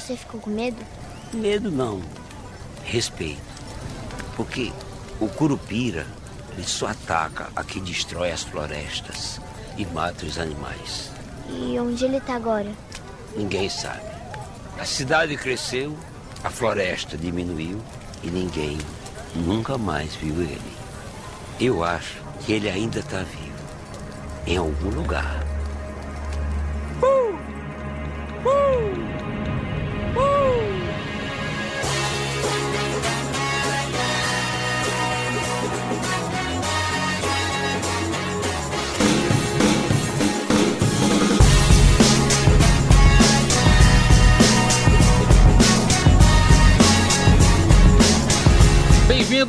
você ficou com medo? Medo não. Respeito. Porque o curupira ele só ataca a quem destrói as florestas e mata os animais. E onde ele tá agora? Ninguém sabe. A cidade cresceu, a floresta diminuiu e ninguém nunca mais viu ele. Eu acho que ele ainda está vivo. Em algum lugar.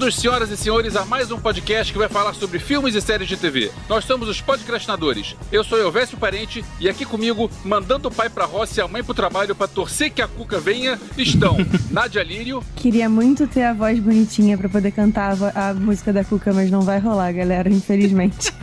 Bem-vindos, senhoras e senhores, a mais um podcast que vai falar sobre filmes e séries de TV. Nós somos os podcastinadores. Eu sou Elvésio Parente e aqui comigo, mandando o pai pra roça e a mãe pro trabalho pra torcer que a Cuca venha, estão Nádia Lírio. Queria muito ter a voz bonitinha pra poder cantar a, a música da Cuca, mas não vai rolar, galera, infelizmente.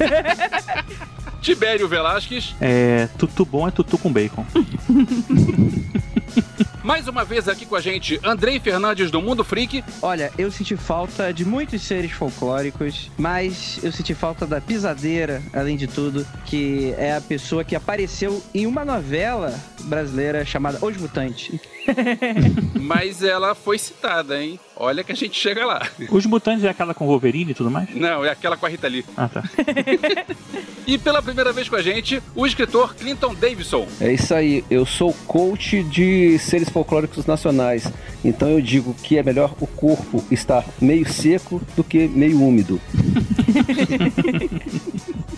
Tibério Velasquez. É, tutu bom é tutu com bacon. Mais uma vez aqui com a gente, Andrei Fernandes do Mundo Freak. Olha, eu senti falta de muitos seres folclóricos, mas eu senti falta da pisadeira, além de tudo, que é a pessoa que apareceu em uma novela brasileira chamada Os Mutantes. Mas ela foi citada, hein? Olha que a gente chega lá. Os mutantes é aquela com Wolverine e tudo mais? Não, é aquela com a Rita Lee. Ah, tá. E pela primeira vez com a gente, o escritor Clinton Davidson. É isso aí, eu sou coach de seres folclóricos nacionais. Então eu digo que é melhor o corpo estar meio seco do que meio úmido.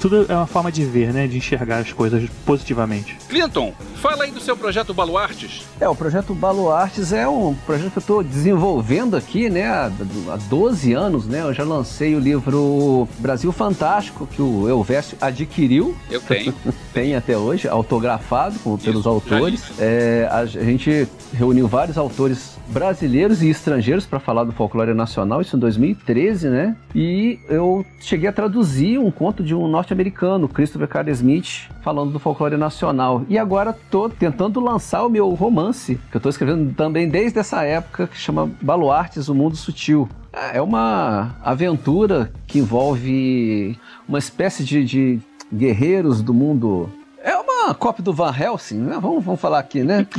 Tudo é uma forma de ver, né? De enxergar as coisas positivamente. Clinton, fala aí do seu projeto Baluartes. É, o projeto Baluartes é um projeto que eu estou desenvolvendo aqui, né, há, há 12 anos, né? Eu já lancei o livro Brasil Fantástico, que o Elvésio adquiriu. Eu tenho. Tem até hoje, autografado como pelos Isso, autores. É, a gente reuniu vários autores brasileiros e estrangeiros para falar do folclore nacional, isso em 2013, né? E eu cheguei a traduzir um conto de um norte-americano, Christopher Carter Smith, falando do folclore nacional. E agora tô tentando lançar o meu romance, que eu tô escrevendo também desde essa época, que chama Baluartes, o Mundo Sutil. É uma aventura que envolve uma espécie de, de guerreiros do mundo é uma cópia do Van Helsing, né? Vamos, vamos falar aqui, né?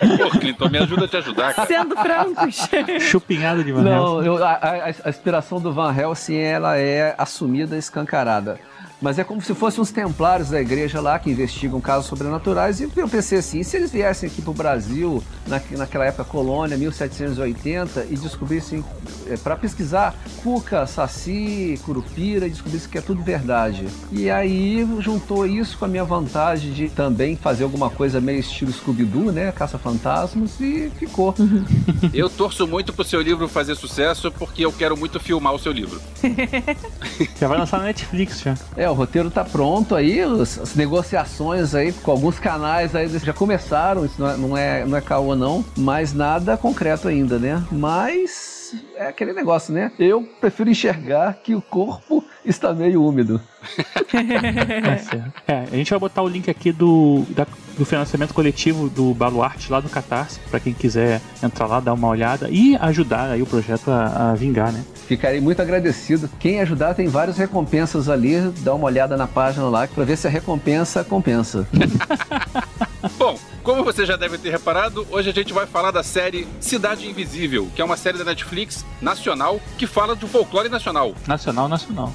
Pô, Clinton, me ajuda a te ajudar, cara. Sendo francos. Chupinhada de Van Helsing. Não, eu- a, a- a inspiração do Van Helsing ela é assumida, escancarada. Mas é como se fossem uns templários da igreja lá que investigam casos sobrenaturais. E eu pensei assim, se eles viessem aqui pro Brasil, na, naquela época colônia, 1780, e descobrissem, é, para pesquisar cuca, saci, curupira, e descobrissem que é tudo verdade. E aí juntou isso com a minha vontade de também fazer alguma coisa meio estilo Scooby-Doo, né? Caça-fantasmas, e ficou. Eu torço muito pro seu livro fazer sucesso porque eu quero muito filmar o seu livro. Já vai lançar na Netflix já. É, o roteiro tá pronto aí, as negociações aí com alguns canais aí já começaram, isso não é, não é, não é caô não, mas nada concreto ainda, né? Mas é aquele negócio, né? Eu prefiro enxergar que o corpo está meio úmido. Tá certo. É, a gente vai botar o link aqui do, da- do financiamento coletivo do Baluarte lá do Catarse, pra quem quiser entrar lá, dar uma olhada e ajudar aí o projeto a, a vingar, né? Ficarei muito agradecido. Quem ajudar tem várias recompensas ali, dá uma olhada na página lá pra ver se a recompensa compensa. Bom, como você já deve ter reparado, hoje a gente vai falar da série Cidade Invisível, que é uma série da Netflix nacional que fala do folclore nacional. Nacional, nacional.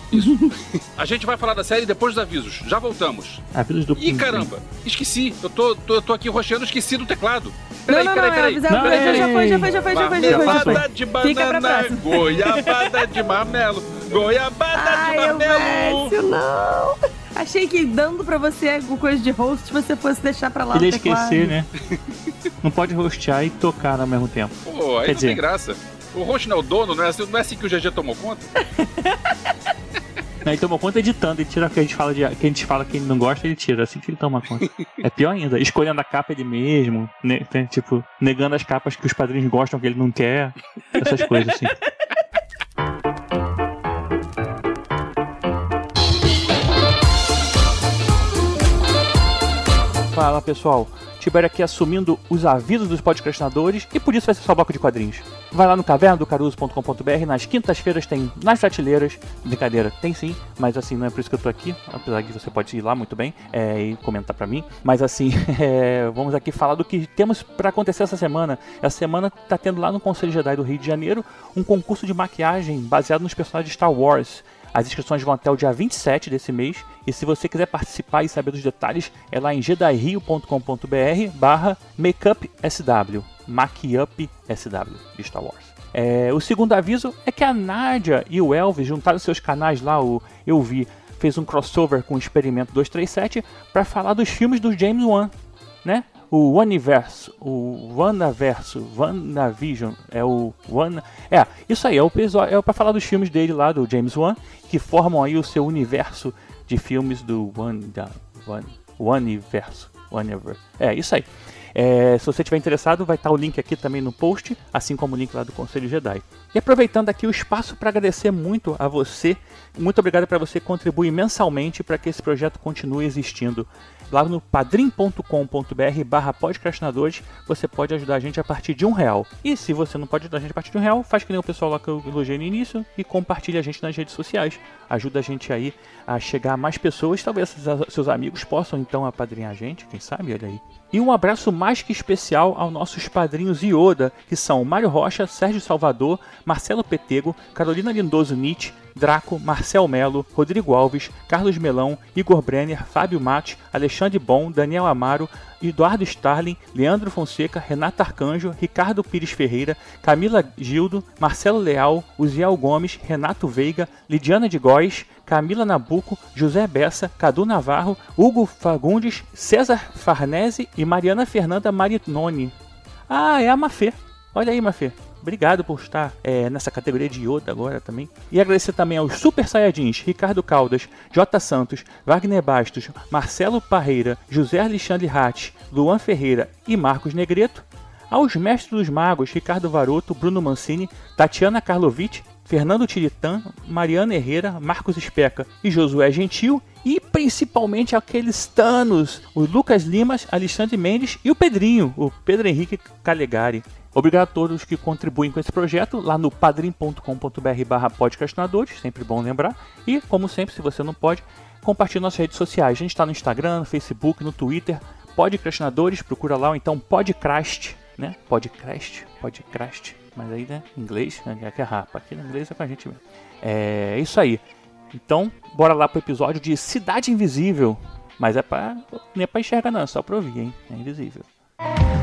A gente vai falar da série depois dos avisos. Já voltamos. Avisos do Ih, caramba, esqueci. Eu tô, tô, eu tô aqui roxeando, esqueci do teclado. Peraí, não, não, peraí, não, peraí. avisar, Não, peraí, já foi, já foi, já foi, já foi, já foi, já foi. Marmelada de banana, goiabada de marmelo, goiabada de Ai, marmelo. Elvésio, não. Achei que dando pra você alguma coisa de host, você fosse deixar pra lá Ele o teclado. esquecer, né? Não pode rostear e tocar ao mesmo tempo. Pô, aí Quer não dizer- tem graça. O roxo não é o dono, não é assim, não é assim que o GG tomou conta? Aí tomou conta editando, ele tira o que a gente fala de, que a gente fala que ele não gosta, ele tira, assim que ele toma conta. É pior ainda, escolhendo a capa ele mesmo, né, tem, tipo, negando as capas que os padrinhos gostam que ele não quer, essas coisas assim. Fala pessoal, Tibério aqui assumindo os avisos dos podcastinadores e por isso vai ser só bloco de quadrinhos. Vai lá no cavernadocaruso.com.br, nas quintas-feiras tem nas prateleiras. Brincadeira, tem sim, mas assim, não é por isso que eu tô aqui, apesar de você pode ir lá muito bem é, e comentar para mim. Mas assim, é, vamos aqui falar do que temos para acontecer essa semana. Essa semana tá tendo lá no Conselho Jedi do Rio de Janeiro um concurso de maquiagem baseado nos personagens de Star Wars. As inscrições vão até o dia 27 desse mês. E se você quiser participar e saber dos detalhes, é lá em jedairio.com.br barra makeupsw. Makeupsw de Star Wars. É, o segundo aviso é que a Nádia e o Elvis juntaram seus canais lá, o Eu Vi, fez um crossover com o Experimento 237 para falar dos filmes do James Wan, né? O Universo, o WandaVerso, WandaVision, é o One, é, isso aí, é o episódio, é para falar dos filmes dele lá do James Wan, que formam aí o seu universo de filmes do Wanda, One, Universo, Universe. É, isso aí. É, se você estiver interessado, vai estar o link aqui também no post, assim como o link lá do Conselho Jedi. E aproveitando aqui o espaço para agradecer muito a você, muito obrigado para você contribuir mensalmente para que esse projeto continue existindo. Lá no padrim.com.br barra podcastinadores, você pode ajudar a gente a partir de um real. E se você não pode ajudar a gente a partir de um real, faz que nem o pessoal lá que eu elogiei no início e compartilha a gente nas redes sociais. Ajuda a gente aí a chegar a mais pessoas, talvez seus amigos possam então apadrinhar a gente, quem sabe, olha aí. E um abraço mais que especial aos nossos padrinhos Ioda, que são Mário Rocha, Sérgio Salvador, Marcelo Petego, Carolina Lindoso Nietzsche, Draco, Marcel Melo, Rodrigo Alves, Carlos Melão, Igor Brenner, Fábio Mate, Alexandre Bom, Daniel Amaro, Eduardo Starling, Leandro Fonseca, Renato Arcanjo, Ricardo Pires Ferreira, Camila Gildo, Marcelo Leal, Uziel Gomes, Renato Veiga, Lidiana de Góes, Camila Nabuco, José Bessa, Cadu Navarro, Hugo Fagundes, César Farnese e Mariana Fernanda Marinoni. Ah, é a Mafê. Olha aí, Mafê. Obrigado por estar é, nessa categoria de Yoda agora também. E agradecer também aos Super Saiyajins Ricardo Caldas, J. Santos, Wagner Bastos, Marcelo Parreira, José Alexandre Ratti, Luan Ferreira e Marcos Negreto. Aos Mestres dos Magos Ricardo Varoto, Bruno Mancini, Tatiana Karlovic, Fernando Tiritã, Mariana Herrera, Marcos Especa e Josué Gentil. E principalmente aqueles Thanos, o Lucas Limas, Alexandre Mendes e o Pedrinho, o Pedro Henrique Calegari. Obrigado a todos que contribuem com esse projeto lá no padrim.com.br barra podcastinadores, sempre bom lembrar. E, como sempre, se você não pode, compartilhe nossas redes sociais. A gente está no Instagram, no Facebook, no Twitter, podcastinadores, procura lá, ou então podcast, né? Podcast, podcast, mas aí, né, inglês, né, que é rapa, aqui no inglês é com a gente mesmo. É isso aí. Então, bora lá pro episódio de Cidade Invisível. Mas é pra. Nem é pra enxergar, não, é só pra ouvir, hein? É invisível. Cidade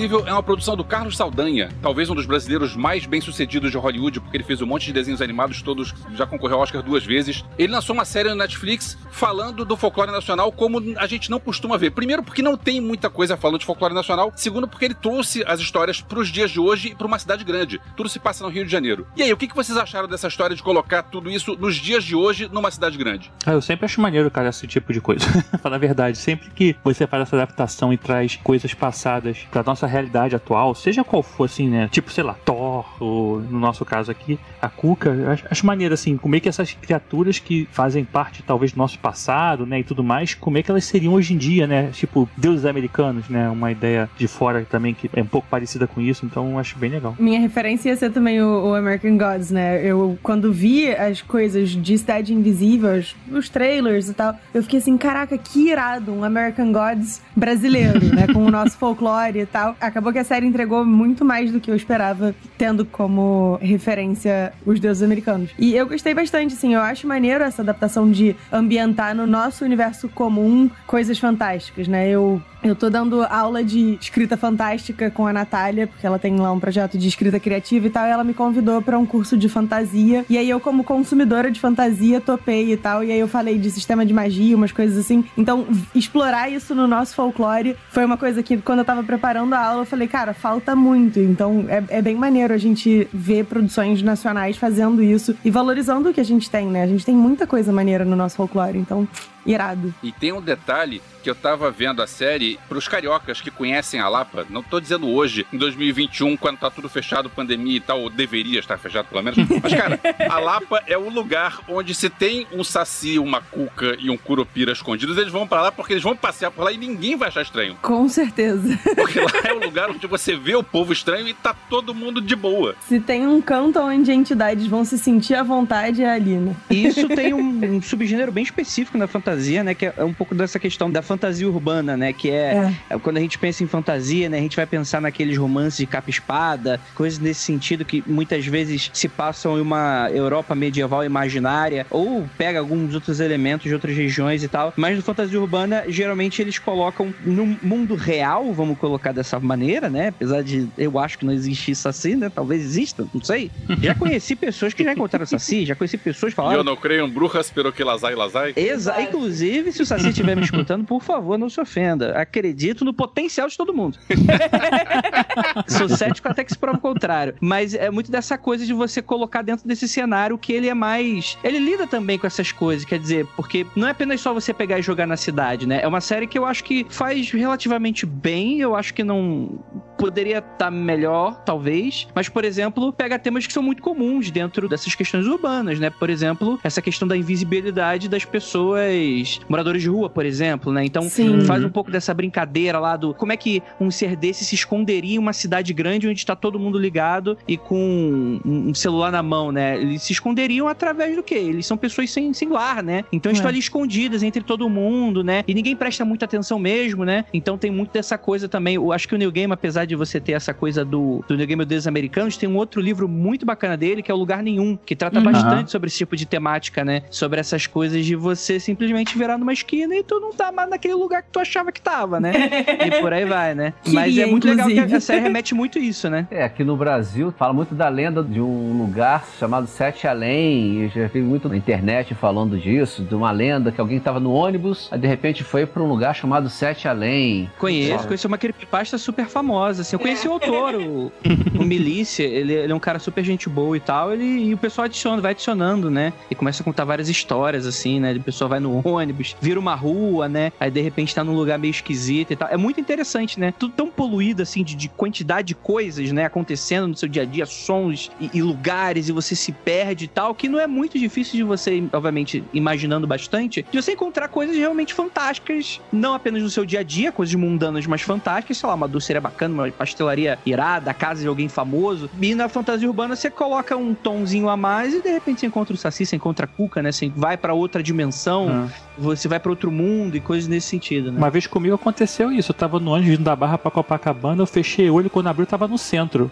Invisível é uma produção do Carlos Saldanha, talvez um dos brasileiros mais bem-sucedidos de Hollywood, porque ele fez um monte de desenhos animados, todos já concorreu ao Oscar duas vezes. Ele lançou uma série no Netflix falando do folclore nacional como a gente não costuma ver. Primeiro, porque não tem muita coisa falando de folclore nacional. Segundo, porque ele trouxe as histórias para os dias de hoje e para uma cidade grande. Tudo se passa no Rio de Janeiro. E aí, o que vocês acharam dessa história de colocar tudo isso nos dias de hoje numa cidade grande? Ah, eu sempre acho maneiro, cara, esse tipo de coisa. Falar a verdade, sempre que você faz essa adaptação e traz coisas passadas pra nossa realidade atual, seja qual for, assim, né? Tipo, sei lá, Thor, ou no nosso caso aqui, a Cuca, acho, acho maneiro, assim, como é que essas criaturas que fazem parte, talvez, do nosso passado, né, e tudo mais, como é que elas seriam hoje em dia, né? Tipo, deuses americanos, né? Uma ideia de fora também que é um pouco parecida com isso, então acho bem legal. Minha referência ia ser também o, o American Gods, né? Eu, quando vi as coisas de Cidade Invisível, os, os trailers e tal, eu fiquei assim, caraca, que irado, um American Gods brasileiro, né? Com o nosso folclore e tal. Acabou que a série entregou muito mais do que eu esperava, tendo como referência os deuses americanos. E eu gostei bastante, assim, eu acho maneiro essa adaptação de ambientar no nosso universo comum coisas fantásticas, né? Eu eu tô dando aula de escrita fantástica com a Natália, porque ela tem lá um projeto de escrita criativa e tal, e ela me convidou para um curso de fantasia. E aí eu, como consumidora de fantasia, topei e tal. E aí eu falei de sistema de magia, umas coisas assim. Então, explorar isso no nosso folclore foi uma coisa que, quando eu tava preparando a aula, eu falei, cara, falta muito. Então, é, é bem maneiro a gente ver produções nacionais fazendo isso e valorizando o que a gente tem, né? A gente tem muita coisa maneira no nosso folclore. Então, irado. E tem um detalhe que eu tava vendo a série pros cariocas que conhecem a Lapa, não tô dizendo hoje, em 2021, quando tá tudo fechado, pandemia e tal, ou deveria estar fechado pelo menos. Mas, cara, a Lapa é o lugar onde se tem um saci, uma cuca e um curupira escondidos, eles vão para lá porque eles vão passear por lá e ninguém vai achar estranho. Com certeza. Porque lá é o lugar onde você vê o povo estranho e tá todo mundo de boa. Se tem um canto onde entidades vão se sentir à vontade, é ali, né? Isso tem um, um subgênero bem específico na fantasia, né? Que é um pouco dessa questão da fantasia urbana, né? Que é, é. quando a gente pensa em fantasia, né? A gente vai pensar naqueles romances de capa-espada, coisas nesse sentido que muitas vezes se passam em uma Europa medieval imaginária, ou pega alguns outros elementos de outras regiões e tal. Mas no fantasia urbana, geralmente eles colocam no mundo real, vamos colocar dessa maneira, né? Apesar de eu acho que não existe isso assim, né? Talvez exista, não sei. Já conheci pessoas que já encontraram Saci, já conheci pessoas que falaram. Eu não creio em bruxas, pero que lazai, lazai. Exa Inclusive, se o Saci estiver me escutando, por favor, não se ofenda. Acredito no potencial de todo mundo. Sou cético até que se prova o contrário. Mas é muito dessa coisa de você colocar dentro desse cenário que ele é mais. Ele lida também com essas coisas, quer dizer, porque não é apenas só você pegar e jogar na cidade, né? É uma série que eu acho que faz relativamente bem. Eu acho que não poderia estar tá melhor, talvez. Mas, por exemplo, pega temas que são muito comuns dentro dessas questões urbanas, né? Por exemplo, essa questão da invisibilidade das pessoas moradores de rua, por exemplo, né? Então Sim. faz um pouco dessa brincadeira lá do como é que um ser desse se esconderia em uma cidade grande onde está todo mundo ligado e com um celular na mão, né? Eles se esconderiam através do quê? Eles são pessoas sem, sem lar, né? Então é. estão ali escondidas entre todo mundo, né? E ninguém presta muita atenção mesmo, né? Então tem muito dessa coisa também. Eu acho que o New Game, apesar de você ter essa coisa do, do New Game dos Americanos, tem um outro livro muito bacana dele, que é o Lugar Nenhum, que trata uhum. bastante sobre esse tipo de temática, né? Sobre essas coisas de você simplesmente virar numa esquina e tu não tá mais naquele lugar que tu achava que tava, né? e por aí vai, né? Queria, Mas é muito inclusive. legal que a série remete muito isso, né? É, aqui no Brasil fala muito da lenda de um lugar chamado Sete Além. Eu já vi muito na internet falando disso, de uma lenda que alguém tava no ônibus, aí de repente foi para um lugar chamado Sete Além. Conheço, conheço uma creepypasta super famosa, assim. Eu conheci o autor, o, o Milícia, ele, ele, é um cara super gente boa e tal, ele, e o pessoal adiciona, vai adicionando, né? E começa a contar várias histórias, assim, né? O pessoal vai no ônibus, vira uma rua, né? Aí de repente tá num lugar meio esquisito e tal. É muito interessante, né? Tudo tão poluído, assim, de, de quantidade de coisas, né? Acontecendo no seu dia a dia, sons e, e, lugares, e você se perde e tal, que não é muito difícil de você, obviamente, imaginando bastante, de você encontrar coisas realmente fantásticas, não apenas no seu dia a dia, coisas mundanas, mas fantásticas, sei lá, uma doceria bacana, uma pastelaria irada, a casa de alguém famoso. E na fantasia urbana você coloca um tomzinho a mais e de repente você encontra o Saci, você encontra a Cuca, né? Você vai para outra dimensão, ah. Você vai para outro mundo e coisas nesse sentido, né? Uma vez comigo aconteceu isso. Eu tava no ônibus vindo da Barra pra Copacabana, eu fechei o olho quando abriu, eu tava no centro.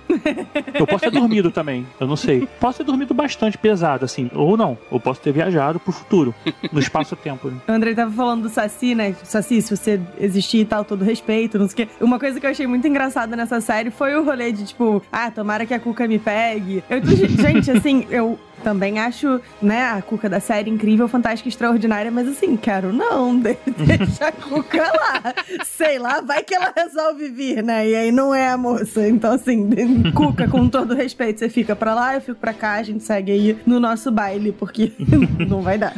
eu posso ter dormido também, eu não sei. Posso ter dormido bastante pesado, assim, ou não. Ou posso ter viajado pro futuro, no espaço-tempo. Né? O André tava falando do Saci, né? Saci, se você existir e tal, todo respeito, não sei o quê. Uma coisa que eu achei muito engraçada nessa série foi o rolê de, tipo, ah, tomara que a Cuca me pegue. Eu, gente, assim, eu também acho, né, a Cuca da série incrível, fantástica, extraordinária, mas assim, quero não, deixa a Cuca lá. Sei lá, vai que ela resolve vir, né? E aí não é a moça. Então, assim, Cuca, com todo respeito, você fica pra lá, eu fico pra cá, a gente segue aí no nosso baile, porque não vai dar.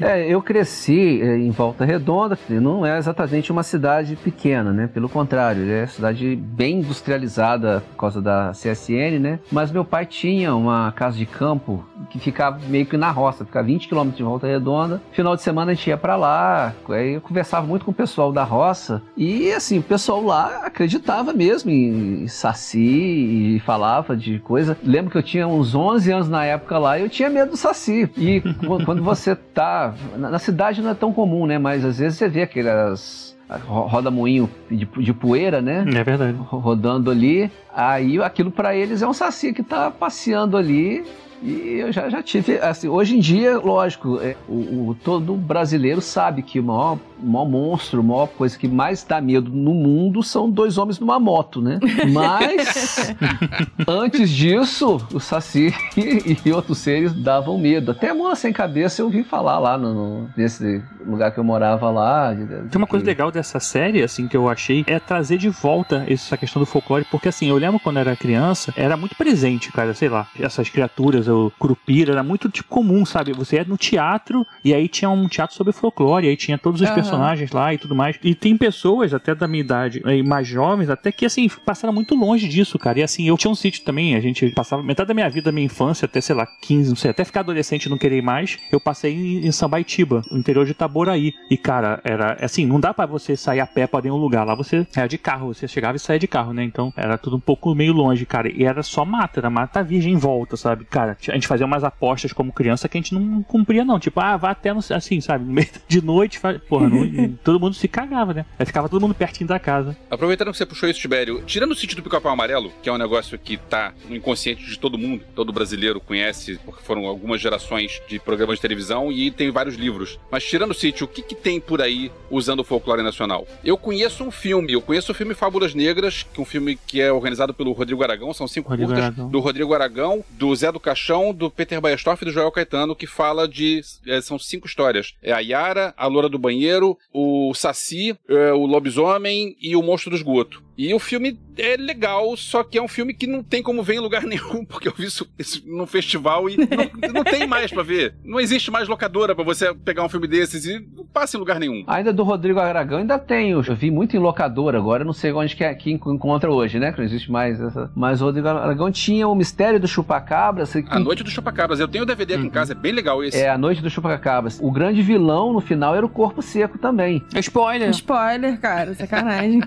é, eu cresci é, em Volta Redonda, não é exatamente uma cidade pequena, né? Pelo contrário, é uma cidade bem industrializada por causa da CSN, né? Mas meu pai tinha uma casa de campo que ficava meio que na roça, ficava 20 quilômetros de volta redonda. Final de semana a gente ia para lá, aí eu conversava muito com o pessoal da roça e assim, o pessoal lá acreditava mesmo em saci e falava de coisa. Lembro que eu tinha uns 11 anos na época lá e eu tinha medo do saci. E quando você tá na cidade não é tão comum, né, mas às vezes você vê aquelas roda moinho de, de poeira, né? É verdade. Rodando ali. Aí aquilo para eles é um saci que tá passeando ali e eu já, já tive, assim, hoje em dia, lógico, é, o, o, todo brasileiro sabe que o maior, o maior monstro, a maior coisa que mais dá medo no mundo são dois homens numa moto, né? Mas, antes disso, o Saci e, e, outros seres davam medo. Até a Sem Cabeça eu ouvi falar lá no, no, nesse lugar que eu morava lá. Tem uma coisa que... legal dessa série, assim, que eu achei, é trazer de volta essa questão do folclore, porque assim, eu lembro quando era criança, era muito presente, cara, sei lá, essas criaturas, o Curupira, era muito tipo, comum, sabe? Você ia no teatro e aí tinha um teatro sobre folclore, aí tinha todos os uhum. personagens lá e tudo mais. E tem pessoas, até da minha idade, mais jovens, até que assim, passaram muito longe disso, cara. E assim, eu tinha um sítio também, a gente passava metade da minha vida, da minha infância, até sei lá, 15, não sei, até ficar adolescente e não querer mais, eu passei em, em Sambaitiba, no interior de Itaboraí. E cara, era assim, não dá para você sair a pé pra nenhum lugar. Lá você era de carro, você chegava e saía de carro, né? Então era tudo um pouco meio longe, cara. E era só mata, era mata virgem em volta, sabe? Cara, a gente fazia umas apostas como criança que a gente não cumpria, não. Tipo, ah, vá até no, assim, sabe? No meio de noite, faz... porra, não... todo mundo se cagava, né? Aí ficava todo mundo pertinho da casa. Aproveitando que você puxou isso, Tibério, tirando o sítio do Pica-Pau Amarelo, que é um negócio que tá no inconsciente de todo mundo, todo brasileiro conhece, porque foram algumas gerações de programas de televisão e tem vários livros. Mas tirando o sítio, o que, que tem por aí usando o folclore nacional? Eu conheço um filme, eu conheço o filme Fábulas Negras, que é um filme que é organizado pelo Rodrigo Aragão, são cinco Rodrigo curtas, Aragão. do Rodrigo Aragão, do Zé do Caixão, do Peter Baestorff e do Joel Caetano, que fala de. É, são cinco histórias. É a Yara, a Loura do Banheiro, o Saci, é, o Lobisomem e o Monstro do Esgoto. E o filme é legal, só que é um filme que não tem como ver em lugar nenhum, porque eu vi isso, isso num festival e não, não tem mais para ver. Não existe mais locadora para você pegar um filme desses e não passa em lugar nenhum. Ainda do Rodrigo Aragão ainda tem, eu vi muito em locadora, agora não sei onde que, é, que encontra hoje, né? Que não existe mais essa. Mas o Rodrigo Aragão tinha o Mistério do Chupacabras. Que... A Noite do Chupacabras, eu tenho o DVD aqui uhum. em casa, é bem legal esse. É, A Noite do Chupacabras. O grande vilão no final era o Corpo Seco também. Spoiler. Spoiler, cara, sacanagem.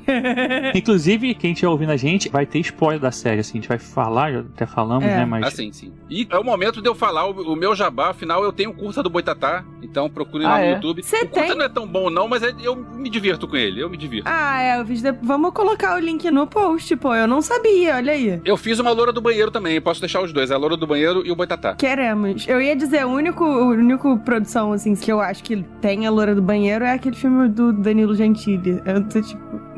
Inclusive, quem tinha ouvindo a gente vai ter spoiler da série, assim, a gente vai falar, já até falamos, é. né? Mas. Ah, sim, sim. E é o momento de eu falar o, o meu jabá, afinal eu tenho o curta do Boitatá, então procurem ah, lá é? no YouTube. Cê o curta tem? não é tão bom, não, mas é, eu me divirto com ele, eu me divirto. Ah, é, de... vamos colocar o link no post, pô, eu não sabia, olha aí. Eu fiz uma loura do banheiro também, posso deixar os dois, a loura do banheiro e o Boitatá. Queremos. Eu ia dizer, o único, o único produção, assim, que eu acho que tem a loura do banheiro é aquele filme do Danilo Gentili. Eu tô tipo.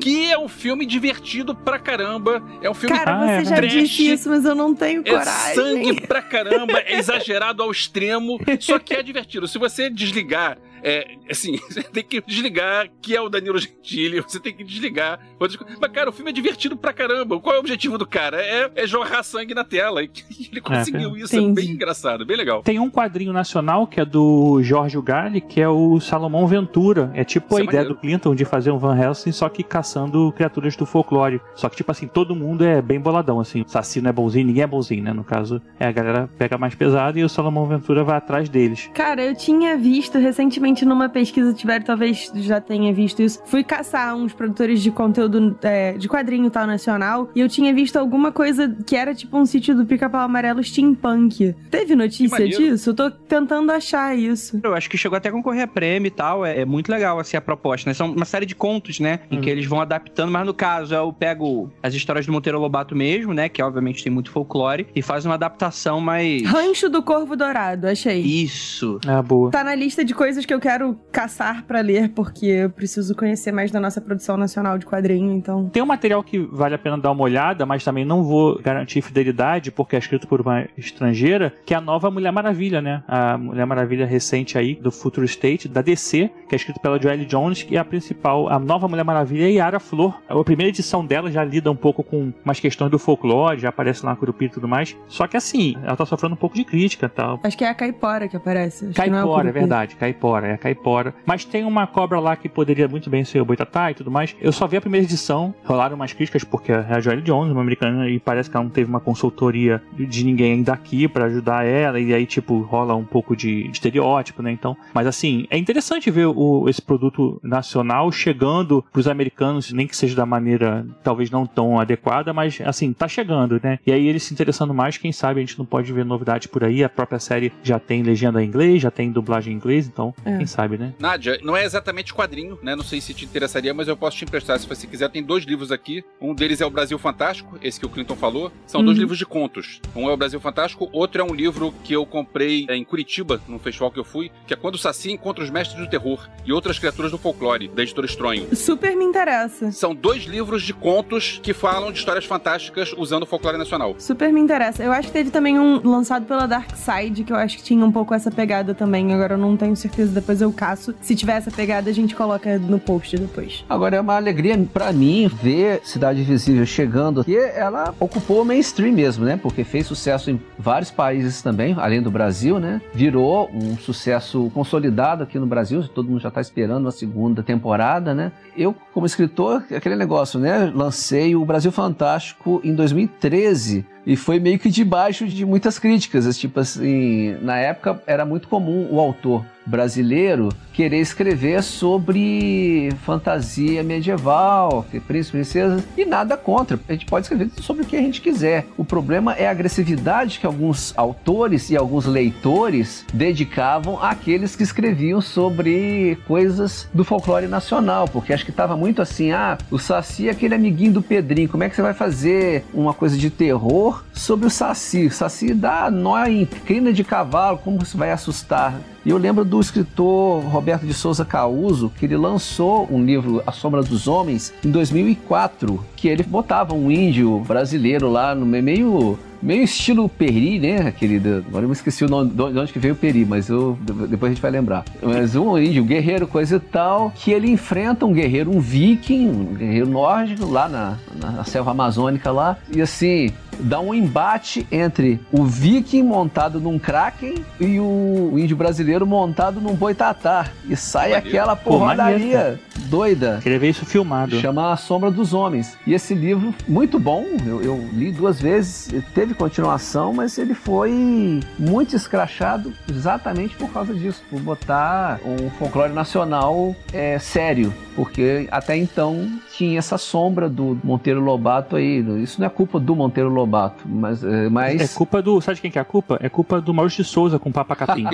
Que é um filme divertido pra caramba. É um filme Cara, você ah, é. já trash, disse isso, mas eu não tenho é coragem. É sangue pra caramba, é exagerado ao extremo, só que é divertido. Se você desligar é, assim, você tem que desligar que é o Danilo Gentili, você tem que desligar. Mas, cara, o filme é divertido pra caramba. Qual é o objetivo do cara? É, é jorrar sangue na tela. E ele conseguiu é, isso, entendi. é bem engraçado, bem legal. Tem um quadrinho nacional que é do Jorge Galli, que é o Salomão Ventura. É tipo isso a é ideia maneiro. do Clinton de fazer um Van Helsing, só que caçando criaturas do folclore. Só que, tipo assim, todo mundo é bem boladão, assim. O não é bonzinho, ninguém é bonzinho, né? No caso, é a galera pega mais pesado e o Salomão Ventura vai atrás deles. Cara, eu tinha visto recentemente provavelmente numa pesquisa tiver, talvez já tenha visto isso. Fui caçar uns produtores de conteúdo é, de quadrinho tal nacional e eu tinha visto alguma coisa que era tipo um sítio do Pica-Pau Amarelo Steampunk. Teve notícia disso? Eu tô tentando achar isso. Eu acho que chegou até a concorrer a prêmio e tal. É, é muito legal assim a proposta, né? São uma série de contos, né? Hum. Em que eles vão adaptando, mas no caso eu pego as histórias do Monteiro Lobato mesmo, né? Que obviamente tem muito folclore e faz uma adaptação mais. Rancho do Corvo Dourado, achei. Isso. É boa. Tá na lista de coisas que eu quero caçar para ler, porque eu preciso conhecer mais da nossa produção nacional de quadrinho, então. Tem um material que vale a pena dar uma olhada, mas também não vou garantir fidelidade, porque é escrito por uma estrangeira, que é a nova Mulher Maravilha, né? A Mulher Maravilha recente aí, do Future State, da DC, que é escrito pela Joelle Jones, que é a principal, a nova Mulher Maravilha é Yara Flor. A primeira edição dela já lida um pouco com umas questões do folclore, já aparece lá na Curupira e tudo mais. Só que assim, ela tá sofrendo um pouco de crítica e tal. Acho que é a Caipora que aparece. Acho Caipora, é, é verdade. Caipora, Caipora. Mas tem uma cobra lá que poderia muito bem ser o Boitatá e tudo mais. Eu só vi a primeira edição, rolaram umas críticas porque é a Joelle Jones, uma americana, e parece que ela não teve uma consultoria de ninguém daqui para ajudar ela, e aí, tipo, rola um pouco de, de estereótipo, né? Então, mas assim, é interessante ver o, esse produto nacional chegando pros americanos, nem que seja da maneira talvez não tão adequada, mas assim, tá chegando, né? E aí eles se interessando mais, quem sabe a gente não pode ver novidade por aí. A própria série já tem legenda em inglês, já tem dublagem em inglês, então é. Quem sabe, né? Nádia, não é exatamente quadrinho, né? Não sei se te interessaria, mas eu posso te emprestar se você quiser. Tem dois livros aqui. Um deles é o Brasil Fantástico, esse que o Clinton falou. São dois Uhum. livros de contos. Um é o Brasil Fantástico, outro é um livro que eu comprei é, em Curitiba, num festival que eu fui, que é Quando o Saci encontra os mestres do terror e outras criaturas do folclore, da editora Estronho. Super me interessa. São dois livros de contos que falam de histórias fantásticas usando o folclore nacional. Super me interessa. Eu acho que teve também um lançado pela Dark Side, que eu acho que tinha um pouco essa pegada também. Agora eu não tenho certeza, depois eu caço. Se tiver essa pegada, a gente coloca no post depois. Agora é uma alegria pra mim ver Cidade Invisível chegando, que ela ocupou o mainstream mesmo, né? Porque fez sucesso em vários países também, além do Brasil, né? Virou um sucesso consolidado aqui no Brasil, todo mundo já tá esperando a segunda temporada, né? Eu, como escritor, aquele negócio, né? Lancei o Brasil Fantástico em 2013 e foi meio que debaixo de muitas críticas. Tipo assim, na época era muito comum o autor brasileiro querer escrever sobre fantasia medieval, que príncipe, princesa, e nada contra. A gente pode escrever sobre o que a gente quiser. O problema é a agressividade que alguns autores e alguns leitores dedicavam àqueles que escreviam sobre coisas do folclore nacional, porque acho que estava muito assim, ah, o Saci é aquele amiguinho do Pedrinho, como é que você vai fazer uma coisa de terror sobre o Saci? O Saci dá nó em crina de cavalo, como isso vai assustar? E eu lembro do escritor Roberto de Souza Causo, que ele lançou um livro, A Sombra dos Homens, em 2004, que ele botava um índio brasileiro lá no meio meio estilo Peri, né? Aquele do, agora eu me esqueci o nome, de onde que veio o Peri, mas eu, depois a gente vai lembrar. Mas um índio, um guerreiro, coisa e tal, que ele enfrenta um guerreiro, um viking, um guerreiro nórdico lá na, na selva amazônica lá, e assim, dá um embate entre o viking montado num kraken e o, índio brasileiro montado num boitatá. E sai Maneiro. aquela Pô, porradaria doida. Queria ver isso filmado. Chama A Sombra dos Homens. E esse livro, muito bom, eu, eu li duas vezes, teve continuação, mas ele foi muito escrachado exatamente por causa disso, por botar um folclore nacional é, sério. Porque até então tinha essa sombra do Monteiro Lobato aí. Isso não é culpa do Monteiro Lobato, mas. é, mas... É culpa do. Sabe de quem que é a culpa? É culpa do Maurício de Souza com o Papa Capim.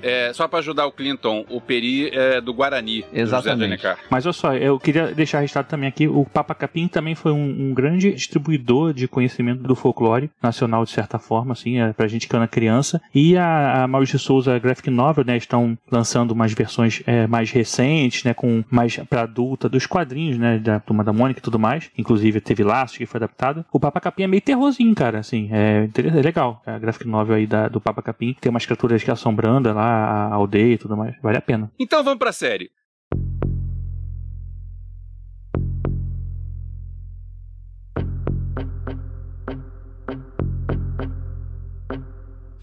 É, só pra ajudar o Clinton, o Peri é do Guarani, do Exatamente. Alencar. Mas olha só, eu queria deixar registrado também aqui: o Papa Capim também foi um, um grande distribuidor de conhecimento do folclore nacional, de certa forma, assim, é, pra gente que era criança. E a, a Maurício de Souza Graphic Novel, né, estão lançando umas versões é, mais recentes, né, com mais pra adulta dos quadrinhos, né, da Turma da Mônica e tudo mais. Inclusive teve Laços que foi adaptado. O Papa Capim é meio terrorzinho, cara, assim, é, é legal. A Graphic Novel aí da, do Papa Capim tem umas criaturas que assombrando lá a aldeia e tudo mais. Vale a pena. Então vamos pra série.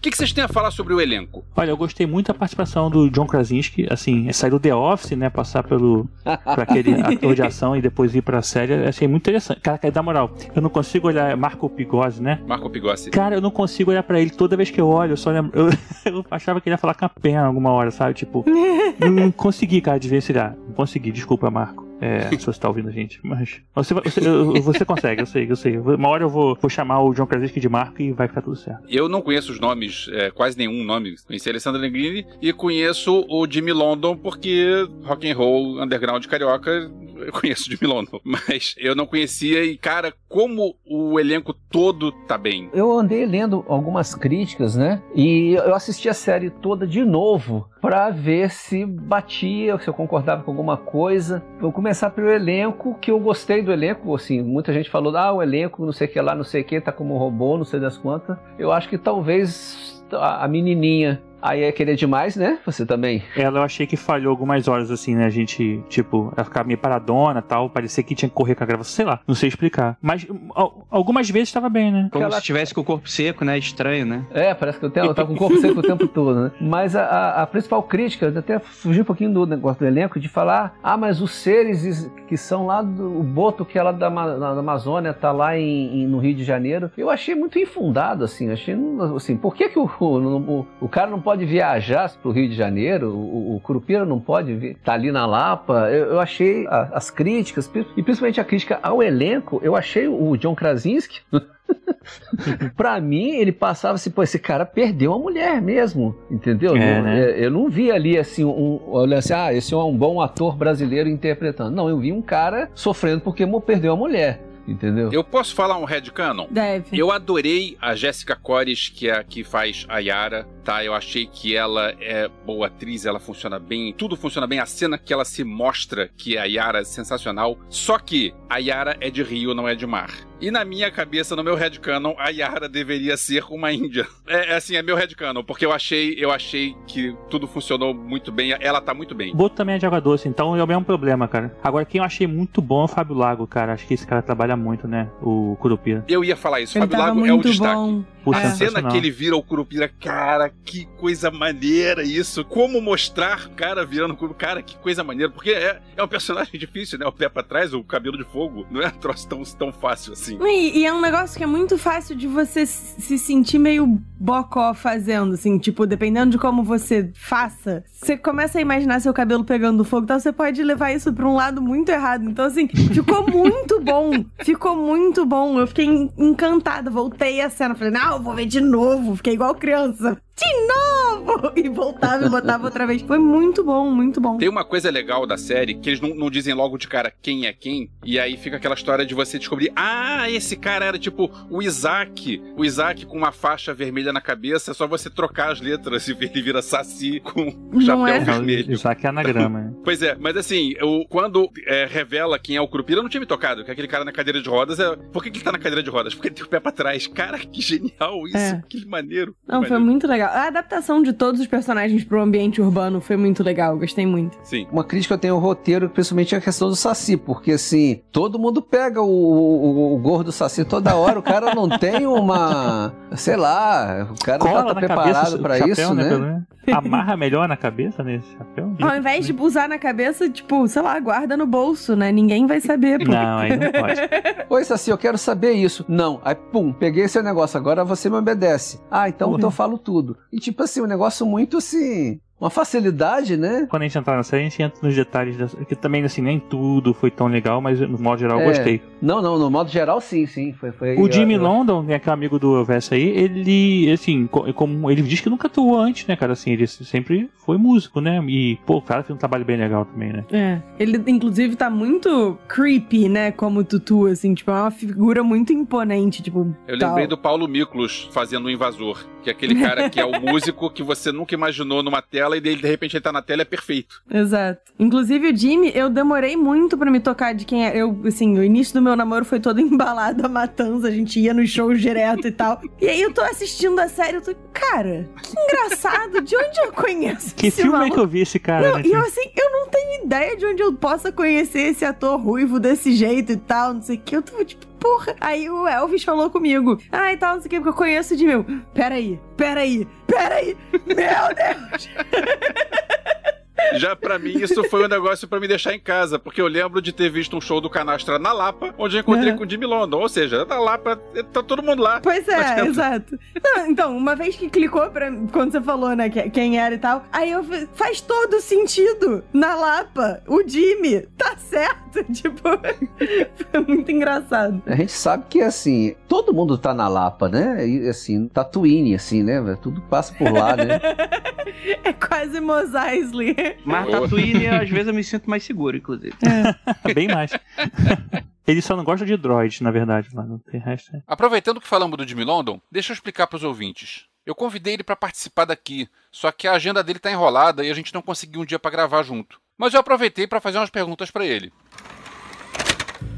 Que, que vocês têm a falar sobre o elenco? Olha, eu gostei muito da participação do John Krasinski, assim, sair do The Office, né, passar pelo pra aquele ator de ação e depois ir pra série, achei muito interessante. Cara, cara, na moral, eu não consigo olhar Marco Pigozzi, né? Marco Pigossi. Cara, eu não consigo olhar pra ele toda vez que eu olho, eu só lembro, eu, eu achava que ele ia falar com a pena alguma hora, sabe? Tipo, não, consegui, cara, desvencilhar. Não consegui, desculpa, Marco. É, se você tá ouvindo a gente, mas você, você, você consegue, eu sei, eu sei. Uma hora eu vou, vou chamar o John Krasinski de Marco e vai ficar tudo certo. Eu não conheço os nomes, é, quase nenhum nome. Conheci a Alessandra Negrini e conheço o Jimmy London porque rock and roll underground carioca eu conheço o Jimmy London, mas eu não conhecia e cara, como o elenco todo tá bem. Eu andei lendo algumas críticas, né? E eu assisti a série toda de novo pra ver se batia, se eu concordava com alguma coisa. Vou começar pelo elenco, que eu gostei do elenco, assim, muita gente falou, ah, o elenco, não sei o que lá, não sei o que, tá como robô, não sei das quantas. Eu acho que talvez a menininha aí é querer demais, né? Você também. Ela eu achei que falhou algumas horas, assim, né? A gente, tipo, ela ficava meio paradona tal. Parecia que tinha que correr com a gravação, sei lá, não sei explicar. Mas al- algumas vezes estava bem, né? Como Ela- se estivesse com o corpo seco, né? Estranho, né? É, parece que eu, tenho, eu tava com o corpo seco o tempo todo, né? Mas a, a- a principal crítica, até fugiu um pouquinho do negócio do elenco, de falar, ah, mas os seres que são lá do o Boto, que é lá da, da Amazônia, tá lá em, em- no Rio de Janeiro, eu achei muito infundado, assim, achei, assim, por que que o, o, o cara não pode viajar pro Rio de Janeiro, o, o Curupira não pode vir, tá ali na Lapa, eu, eu achei a- as críticas, e principalmente a crítica ao elenco, eu achei o John Krasinski pra mim, ele passava assim, pô, esse cara perdeu a mulher mesmo, entendeu? É, Não- né? eu, eu não vi ali assim, um, olha assim, ah, esse é um bom ator brasileiro interpretando. Não, eu vi um cara sofrendo porque mo- perdeu a mulher, entendeu? Eu posso falar um headcanon? Deve. Eu adorei a Jéssica Cores, que é a que faz a Yara, tá? Eu achei que ela é boa atriz, ela funciona bem, tudo funciona bem. A cena que ela se mostra que a Yara é sensacional. Só que a Yara é de rio, não é de mar. E na minha cabeça, no meu headcanon, a Yara deveria ser uma índia. É, é assim, é meu headcanon, porque eu achei, eu achei que tudo funcionou muito bem, ela tá muito bem. O Boto também é de água doce, então é o mesmo problema, cara. Agora, quem eu achei muito bom é o Fábio Lago, cara. Acho que esse cara trabalha muito, né? O Curupira. Eu ia falar isso, Ele Fábio Lago é o destaque. bom. Puxa, A cena que ele vira o Curupira, cara, que coisa maneira isso. Como mostrar o cara virando o Curupira, cara, que coisa maneira. Porque é, é um personagem difícil, né? O pé pra trás, o cabelo de fogo. Não é um troço tão, tão fácil assim. E, e é um negócio que é muito fácil de você se sentir meio bocó fazendo, assim, tipo, dependendo de como você faça, você começa a imaginar seu cabelo pegando fogo e tal, você pode levar isso pra um lado muito errado. Então, assim, ficou muito bom. Ficou muito bom. Eu fiquei en- encantada. Voltei a cena. Falei, não, eu vou ver de novo. Fiquei igual criança. De novo! E voltava e botava outra vez. Foi muito bom, muito bom. Tem uma coisa legal da série que eles não, não dizem logo de cara quem é quem, e aí fica aquela história de você descobrir: ah, esse cara era tipo o Isaac. O Isaac com uma faixa vermelha na cabeça, é só você trocar as letras e ele vira Saci com o Não chapéu é? vermelho. Isaac é anagrama. né? Pois é, mas assim, eu, quando é, revela quem é o Curupira, eu não tinha me tocado. Que aquele cara na cadeira de rodas é. Por que, que ele tá na cadeira de rodas? Porque ele tem o pé pra trás. Cara, que genial isso. É. Que maneiro. que Não, foi maneiro. muito legal. A adaptação de todos os personagens pro ambiente urbano foi muito legal. Gostei muito. Sim. Uma crítica eu tenho ao roteiro, principalmente a questão do Saci, porque assim, todo mundo pega o, o, o gordo Saci toda hora, o cara não tem uma. Sei lá, o cara não Cola tá na preparado cabeça, pra o chapéu, isso, né? Amarra melhor na cabeça nesse chapéu. Ao invés de usar na cabeça, tipo, sei lá, guarda no bolso, né? Ninguém vai saber. pô. Não, aí não pode. Oi, Saci, eu quero saber isso. Não. Aí, pum, peguei seu negócio, agora você me obedece. Ah, então, Uhum. então eu falo tudo. E tipo assim, um negócio muito assim. Uma facilidade, né? Quando a gente entrar na série, a gente entra nos detalhes. Da... Que também, assim, nem tudo foi tão legal, mas no modo geral eu É. gostei. Não, não, no modo geral, sim, sim. Foi, foi, O Jimmy eu- London, né, que é amigo do Elvis aí, ele, assim, co- como ele diz que nunca atuou antes, né, cara? Assim, ele sempre foi músico, né? E, pô, o cara fez um trabalho bem legal também, né? É. Ele, inclusive, tá muito creepy, né? Como Tutu, assim. Tipo, é uma figura muito imponente, tipo... Eu tal. lembrei do Paulo Miklos fazendo o Invasor, que é aquele cara que é o músico que você nunca imaginou numa tela e dele, de repente ele tá na tela e é perfeito. Exato. Inclusive, o Jimmy, eu demorei muito pra me tocar de quem é. Eu, assim, o início do meu namoro foi todo embalado a matança, a gente ia nos shows direto e tal. E aí eu tô assistindo a série, eu tô, cara, que engraçado, de onde eu conheço Que esse filme é maluco? que eu vi esse cara, Não, né? e eu assim, eu não tenho ideia de onde eu possa conhecer esse ator ruivo desse jeito e tal, não sei o que. Eu tava tipo, porra. Aí o Elvis falou comigo. Ah, e tal, não sei o que, porque eu conheço Jimmy. Eu, Peraí, peraí, peraí. Meu Deus. Já pra mim, isso foi um negócio pra me deixar em casa, porque eu lembro de ter visto um show do Canastra na Lapa, onde eu encontrei Uhum. com o Jimmy London. Ou seja, na Lapa, tá todo mundo lá. Pois é, adianta. exato. Não, então, uma vez que clicou pra, quando você falou, né, que- quem era e tal, aí eu fa- faz todo sentido. Na Lapa, o Jimmy, tá certo. Tipo, foi muito engraçado. A gente sabe que, assim, todo mundo tá na Lapa, né? E, assim, Tatooine, assim, né? Tudo passa por lá, né? É quase Mos Eisley. Mas Tatooine, às vezes eu me sinto mais seguro, inclusive. Bem mais. Ele só não gosta de droid, na verdade, lá não tem resto. é. Aproveitando que falamos do Jimmy London, deixa eu explicar pros ouvintes. Eu convidei ele pra participar daqui, só que a agenda dele tá enrolada e a gente não conseguiu um dia pra gravar junto. Mas eu aproveitei pra fazer umas perguntas pra ele.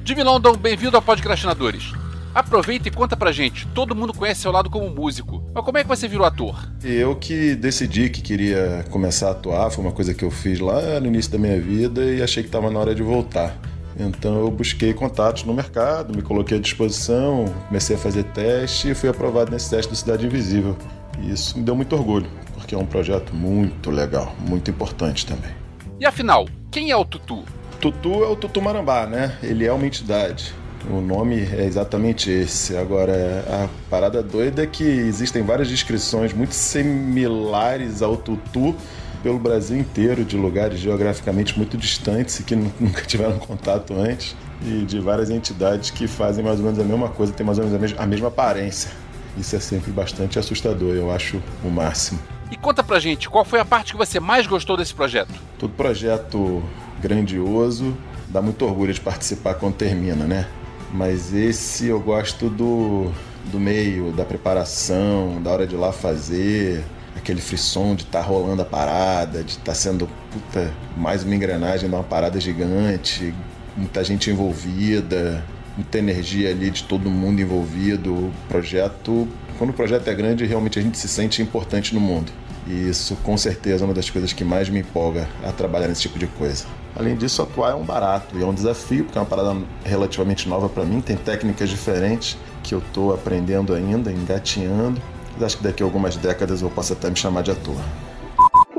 Jimmy London, bem-vindo ao Podcastinadores. Aproveita e conta pra gente. Todo mundo conhece seu lado como músico. Mas como é que você virou ator? Eu que decidi que queria começar a atuar, foi uma coisa que eu fiz lá no início da minha vida e achei que estava na hora de voltar. Então eu busquei contatos no mercado, me coloquei à disposição, comecei a fazer teste e fui aprovado nesse teste do Cidade Invisível. E isso me deu muito orgulho, porque é um projeto muito legal, muito importante também. E afinal, quem é o Tutu? Tutu é o Tutu Marambá, né? Ele é uma entidade. O nome é exatamente esse. Agora, a parada doida é que existem várias descrições muito similares ao Tutu pelo Brasil inteiro, de lugares geograficamente muito distantes e que nunca tiveram contato antes, e de várias entidades que fazem mais ou menos a mesma coisa, têm mais ou menos a mesma, a mesma aparência. Isso é sempre bastante assustador, eu acho o máximo. E conta pra gente, qual foi a parte que você mais gostou desse projeto? Todo projeto grandioso, dá muito orgulho de participar quando termina, né? Mas esse eu gosto do, do meio, da preparação, da hora de ir lá fazer, aquele frisson de estar tá rolando a parada, de estar tá sendo puta, mais uma engrenagem de uma parada gigante, muita gente envolvida, muita energia ali de todo mundo envolvido. O projeto, quando o projeto é grande, realmente a gente se sente importante no mundo. E isso, com certeza, é uma das coisas que mais me empolga a trabalhar nesse tipo de coisa. Além disso, atuar é um barato e é um desafio, porque é uma parada relativamente nova para mim, tem técnicas diferentes que eu estou aprendendo ainda, engatinhando. Mas acho que daqui a algumas décadas eu posso até me chamar de ator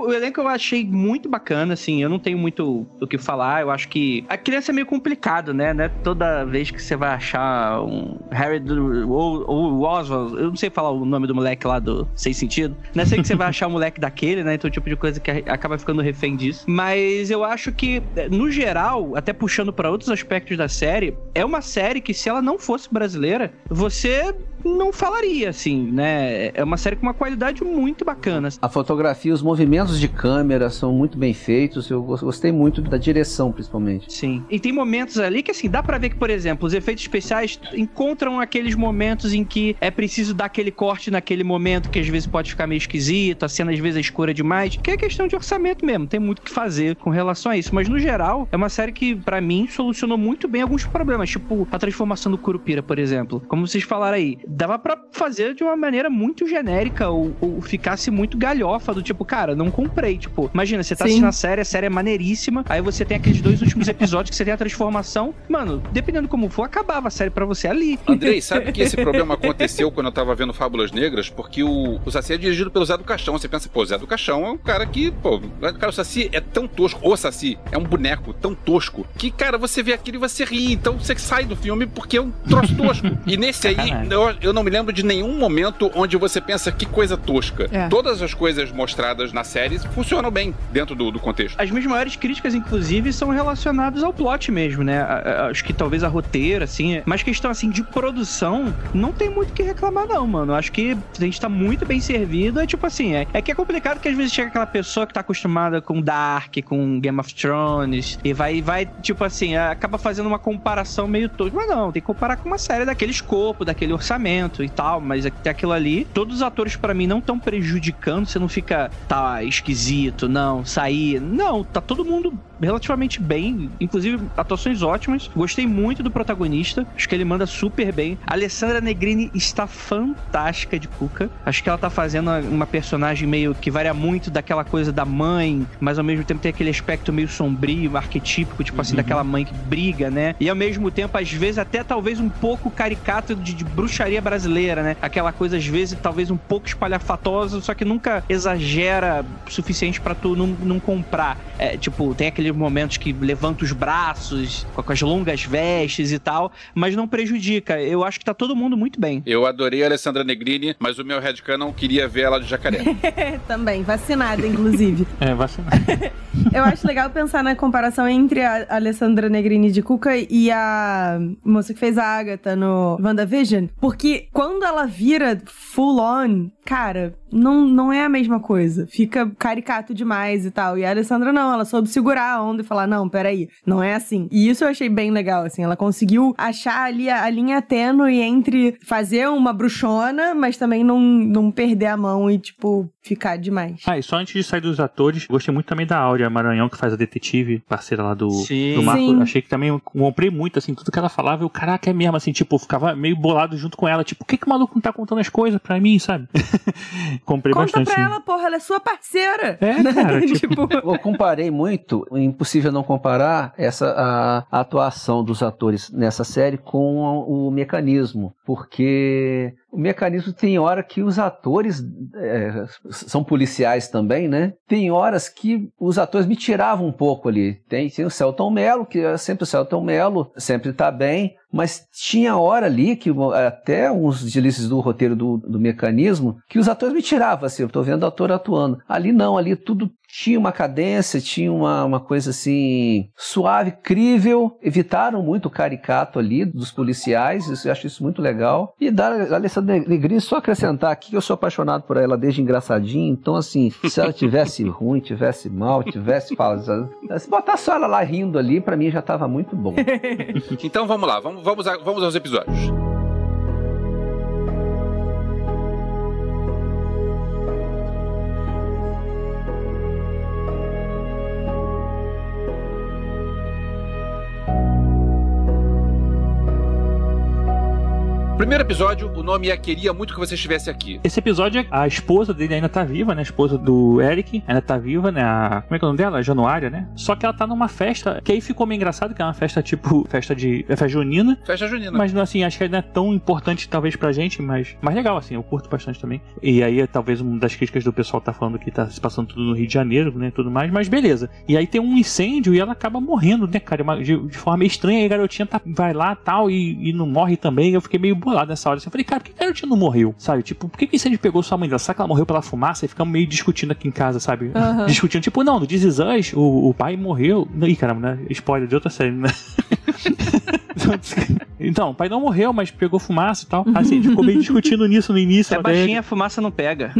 o elenco eu achei muito bacana, assim, eu não tenho muito o que falar, eu acho que a criança é meio complicado, né, né, toda vez que você vai achar um Harry do, ou, ou Oswald, eu não sei falar o nome do moleque lá do Sem Sentido, não é sei que você vai achar um moleque daquele, né, então o tipo de coisa que acaba ficando refém disso, mas eu acho que, no geral, até puxando para outros aspectos da série, é uma série que se ela não fosse brasileira, você não falaria, assim, né? É uma série com uma qualidade muito bacana. A fotografia, os movimentos de câmera são muito bem feitos. Eu gostei muito da direção, principalmente. Sim. E tem momentos ali que, assim, dá pra ver que, por exemplo, os efeitos especiais encontram aqueles momentos em que é preciso dar aquele corte naquele momento que às vezes pode ficar meio esquisito, a cena às vezes é escura demais, que é questão de orçamento mesmo. Tem muito o que fazer com relação a isso. Mas, no geral, é uma série que, para mim, solucionou muito bem alguns problemas. Tipo, a transformação do Curupira, por exemplo. Como vocês falaram aí, dava para fazer de uma maneira muito genérica ou, ou, ficasse muito galhofa, do tipo, cara, não comprei. Tipo, imagina, você tá Sim. assistindo a série, a série é maneiríssima, aí você tem aqueles dois últimos episódios que você tem a transformação. Mano, dependendo como for, acabava a série para você ali. Andrei, sabe que esse problema aconteceu quando eu tava vendo Fábulas Negras? Porque o, o Saci é dirigido pelo Zé do Caixão. Você pensa, pô, Zé do Caixão é um cara que, pô, cara, o Saci é tão tosco. O Saci é um boneco tão tosco que, cara, você vê aquilo e você ri. Então você sai do filme porque é um troço tosco. E nesse aí, eu, eu não me lembro de nenhum momento onde você pensa que coisa tosca. É. Todas as coisas mostradas na série funcionam bem dentro do, do, contexto. As minhas maiores críticas, inclusive, são relacionadas ao plot mesmo, né? Acho que talvez a roteiro, assim. Mas questão, assim, de produção, não tem muito o que reclamar, não, mano. Acho que a gente tá muito bem servido. É tipo assim, é, é que é complicado que às vezes chega aquela pessoa que tá acostumada com Dark, com Game of Thrones, e vai, vai tipo assim, acaba fazendo uma comparação meio tosca. Mas não, tem que comparar com uma série daquele escopo, daquele orçamento e tal, mas até aquilo ali, todos os atores para mim não estão prejudicando, você não fica, tá esquisito, não, sair. Não, tá todo mundo relativamente bem, inclusive atuações ótimas. Gostei muito do protagonista, acho que ele manda super bem. A Alessandra Negrini está fantástica de Cuca. Acho que ela tá fazendo uma personagem meio que varia muito daquela coisa da mãe, mas ao mesmo tempo tem aquele aspecto meio sombrio, arquetípico, tipo assim, uhum. daquela mãe que briga, né? E ao mesmo tempo, às vezes, até talvez um pouco caricato de, de bruxaria brasileira, né? Aquela coisa, às vezes, talvez um pouco espalhafatosa, só que nunca exagera o suficiente para tu não, não comprar. É, tipo, tem aquele momentos que levanta os braços com as longas vestes e tal, mas não prejudica. Eu acho que tá todo mundo muito bem. Eu adorei a Alessandra Negrini, mas o meu headcanon queria ver ela de jacaré. Também, vacinada, inclusive. é, vacinada. Eu acho legal pensar na comparação entre a Alessandra Negrini de Cuca e a moça que fez a Agatha no WandaVision, porque quando ela vira full on, cara, não, não é a mesma coisa. Fica caricato demais e tal. E a Alessandra não, ela soube segurar a onda e falar: não, peraí, não é assim. E isso eu achei bem legal, assim. Ela conseguiu achar ali a, a linha tênue entre fazer uma bruxona, mas também não, não perder a mão e, tipo, ficar demais. Ah, e só antes de sair dos atores, gostei muito também da Áurea Maranhão, que faz a detetive, parceira lá do, Sim. do Marco. Sim. Achei que também comprei muito, assim, tudo que ela falava, eu, caraca, é mesmo, assim, tipo, ficava meio bolado junto com ela. Tipo, por que, que o maluco não tá contando as coisas pra mim, sabe? comprei Conta bastante. Conta pra ela, porra, ela é sua parceira. É, cara. tipo... Eu comparei muito, impossível não comparar essa a, a atuação dos atores nessa série com o, o mecanismo, porque o mecanismo tem hora que os atores é, são policiais também, né? Tem horas que os atores me tiravam um pouco ali. Tem, tem o Celton Mello, que é sempre o Celton Mello, sempre tá bem, mas tinha hora ali que até uns delícias do roteiro do, do mecanismo que os atores me tiravam assim, eu tô vendo o ator atuando. Ali não, ali tudo tinha uma cadência, tinha uma, uma coisa assim suave, crível. Evitaram muito o caricato ali dos policiais, isso, eu acho isso muito legal. E da Alessandra Negrini, só acrescentar aqui que eu sou apaixonado por ela desde engraçadinho. Então, assim, se ela tivesse ruim, tivesse mal, tivesse pausado, se botar só ela lá rindo ali, para mim já tava muito bom. então vamos lá, vamos, vamos, a, vamos aos episódios. Primeiro episódio, o nome é Queria Muito Que Você Estivesse Aqui. Esse episódio, a esposa dele ainda tá viva, né? A esposa do Eric ainda tá viva, né? A, como é que é o nome dela? A Januária, né? Só que ela tá numa festa, que aí ficou meio engraçado, que é uma festa tipo, festa de, é festa junina. Festa junina. Mas assim, acho que não é tão importante talvez pra gente, mas, mas legal, assim, eu curto bastante também. E aí, talvez uma das críticas do pessoal tá falando que tá se passando tudo no Rio de Janeiro, né? Tudo mais, mas beleza. E aí tem um incêndio e ela acaba morrendo, né, cara? De, de forma estranha, e a garotinha tá, vai lá tal, e, e não morre também. Eu fiquei meio bolado nessa hora. Assim, eu falei, cara, por que a garotinha não morreu? Sabe? Tipo, por que, que incêndio pegou sua mãe dela? Será que ela morreu pela fumaça? E ficamos meio discutindo aqui em casa, sabe? Aham. Discutindo, tipo, não, no This Is Us, o, o pai morreu. Ih, caramba, né? Spoiler de outra série, né? Então, o pai não morreu, mas pegou fumaça e tal. Assim, a gente ficou meio discutindo nisso no início. Se é baixinha, a fumaça não pega.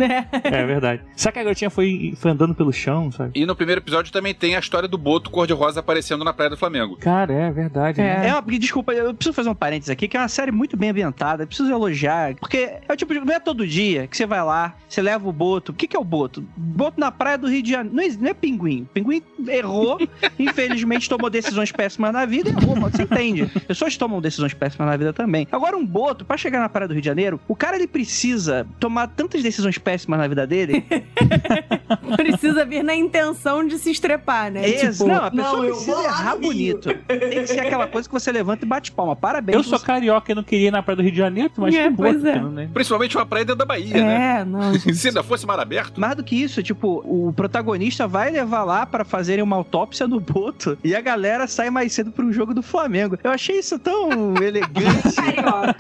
É verdade. Será que a garotinha foi, foi andando pelo chão, sabe? E no primeiro episódio também tem a história do boto cor-de-rosa aparecendo na Praia do Flamengo. Cara, é verdade. né? É uma, desculpa, eu preciso fazer um parênteses aqui, que é uma série muito bem ambientada, eu preciso elogiar, porque é o tipo de, não é todo dia que você vai lá, você leva o boto. O que, que é o boto? Boto na praia do Rio de Janeiro. Não é, não é pinguim. Pinguim errou, infelizmente tomou decisões péssimas na vida e errou, mas você entende. Pessoas tomam decisões péssimas na vida também. Agora, um boto, pra chegar na praia do Rio de Janeiro, o cara ele precisa tomar tantas decisões péssimas na vida dele. Precisa vir na intenção de se estrepar, né? Ex- Tipo, não, a pessoa não, precisa errar no Rio. bonito. Tem que ser aquela coisa que você levanta e bate palma. Parabéns. Eu sou você- carioca e não queria ir na praia do Rio de Janeiro, mas É, que boa, pois é. né? Principalmente uma praia dentro da Bahia, né? É, não, gente. Se ainda fosse mar aberto. Mais do que isso, tipo, o protagonista vai levar lá pra fazerem uma autópsia do Boto e a galera sai mais cedo pra um jogo do Flamengo. Eu achei isso tão elegante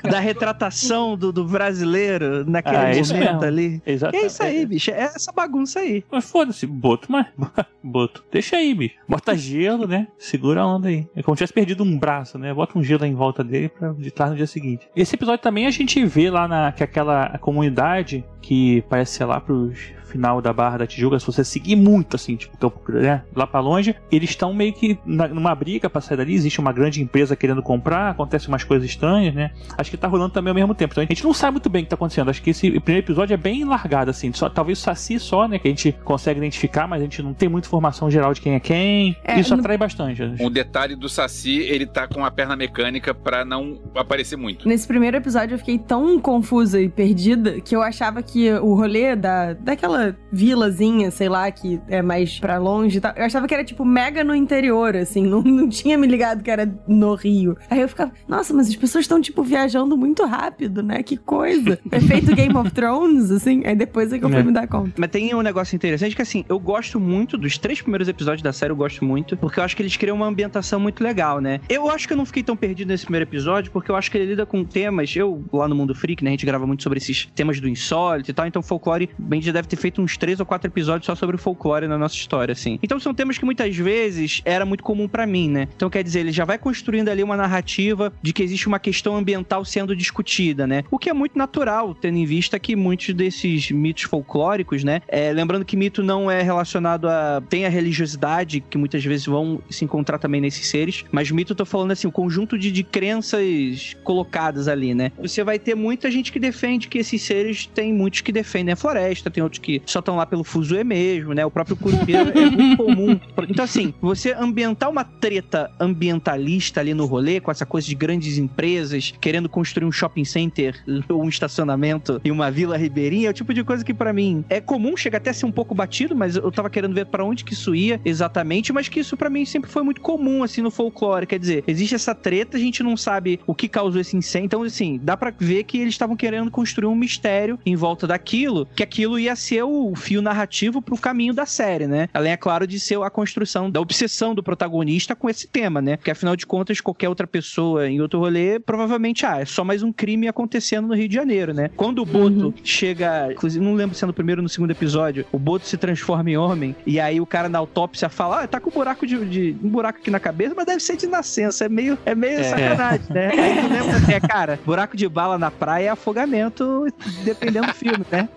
da retratação do, do brasileiro naquele Ah, é isso momento ali. E Exatamente. é isso aí, bicho. É essa bagunça aí. Mas foda-se, boto, mas. Boto. Deixa aí, bicho. Bota gelo, né? Segura a onda aí. É como se tivesse perdido um braço, né? Bota um gelo em volta dele pra ditar no dia seguinte. Esse episódio também a gente vê lá na que aquela comunidade que parece ser lá pros final da Barra da Tijuca, se você seguir muito assim, tipo, campo, né, lá pra longe, eles estão meio que na- numa briga pra sair dali, existe uma grande empresa querendo comprar, acontece umas coisas estranhas, né? Acho que tá rolando também ao mesmo tempo. Então a gente não sabe muito bem o que tá acontecendo. Acho que esse primeiro episódio é bem largado, assim. Só, talvez o Saci só, né? Que a gente consegue identificar, mas a gente não tem muita informação geral de quem é quem. É, Isso no- atrai bastante. acho. Um detalhe do Saci, ele tá com a perna mecânica pra não aparecer muito. Nesse primeiro episódio eu fiquei tão confusa e perdida que eu achava que o rolê da, daquela vilazinha, sei lá, que é mais pra longe e tal, eu achava que era tipo mega no interior, assim, não, não tinha me ligado que era no Rio. Aí eu ficava, nossa, mas as pessoas estão tipo viajando muito rápido, né? Que coisa. Efeito Game of Thrones, assim. Aí depois é que eu fui É. me dar conta. Mas tem um negócio interessante que, assim, eu gosto muito dos três primeiros episódios da série, eu gosto muito, porque eu acho que eles criam uma ambientação muito legal, né? Eu acho que eu não fiquei tão perdido nesse primeiro episódio, porque eu acho que ele lida com temas. Eu, lá no Mundo Freak, né, a gente grava muito sobre esses temas do insólito e tal, então folclore, bem, já deve ter feito uns três ou quatro episódios só sobre folclore na nossa história, assim. Então são temas que muitas vezes era muito comum pra mim, né? Então quer dizer, ele já vai construindo ali uma narrativa de que existe uma questão ambiental sendo discutida, né? O que é muito natural, tendo em vista que muitos desses mitos folclóricos, né? é, lembrando que mito não é relacionado a. tem a religiosidade, que muitas vezes vão se encontrar também nesses seres, mas mito eu tô falando assim, o conjunto de, de crenças colocadas ali, né? Você vai ter muita gente que defende que esses seres tem muitos que defendem a floresta, tem outros que só estão lá pelo fuzuê mesmo, né? O próprio curupira é muito comum. Então, assim, você ambientar uma treta ambientalista ali no rolê, com essa coisa de grandes empresas querendo construir um shopping center ou um estacionamento em uma vila ribeirinha, é o tipo de coisa que pra mim é comum, chega até a ser um pouco batido, mas eu tava querendo ver pra onde que isso ia exatamente, mas que isso pra mim sempre foi muito comum, assim, no folclore. Quer dizer, existe essa treta, a gente não sabe o que causou esse incêndio, então, assim, dá pra ver que eles estavam querendo construir um mistério em volta daquilo, que aquilo ia ser o fio narrativo pro caminho da série, né? Além, é claro, de ser a construção da obsessão do protagonista com esse tema, né? Porque afinal de contas, qualquer outra pessoa em outro rolê, provavelmente, ah, é só mais um crime acontecendo no Rio de Janeiro, né? Quando o Boto chega, inclusive, não lembro se é no primeiro ou no segundo episódio, o Boto se transforma em homem, e aí o cara na autópsia fala, ah, tá com um buraco de, de- um buraco aqui na cabeça, mas deve ser de nascença, é meio, é meio sacanagem, né? Aí tu lembra é, cara, buraco de bala na praia é afogamento, dependendo do filme, né?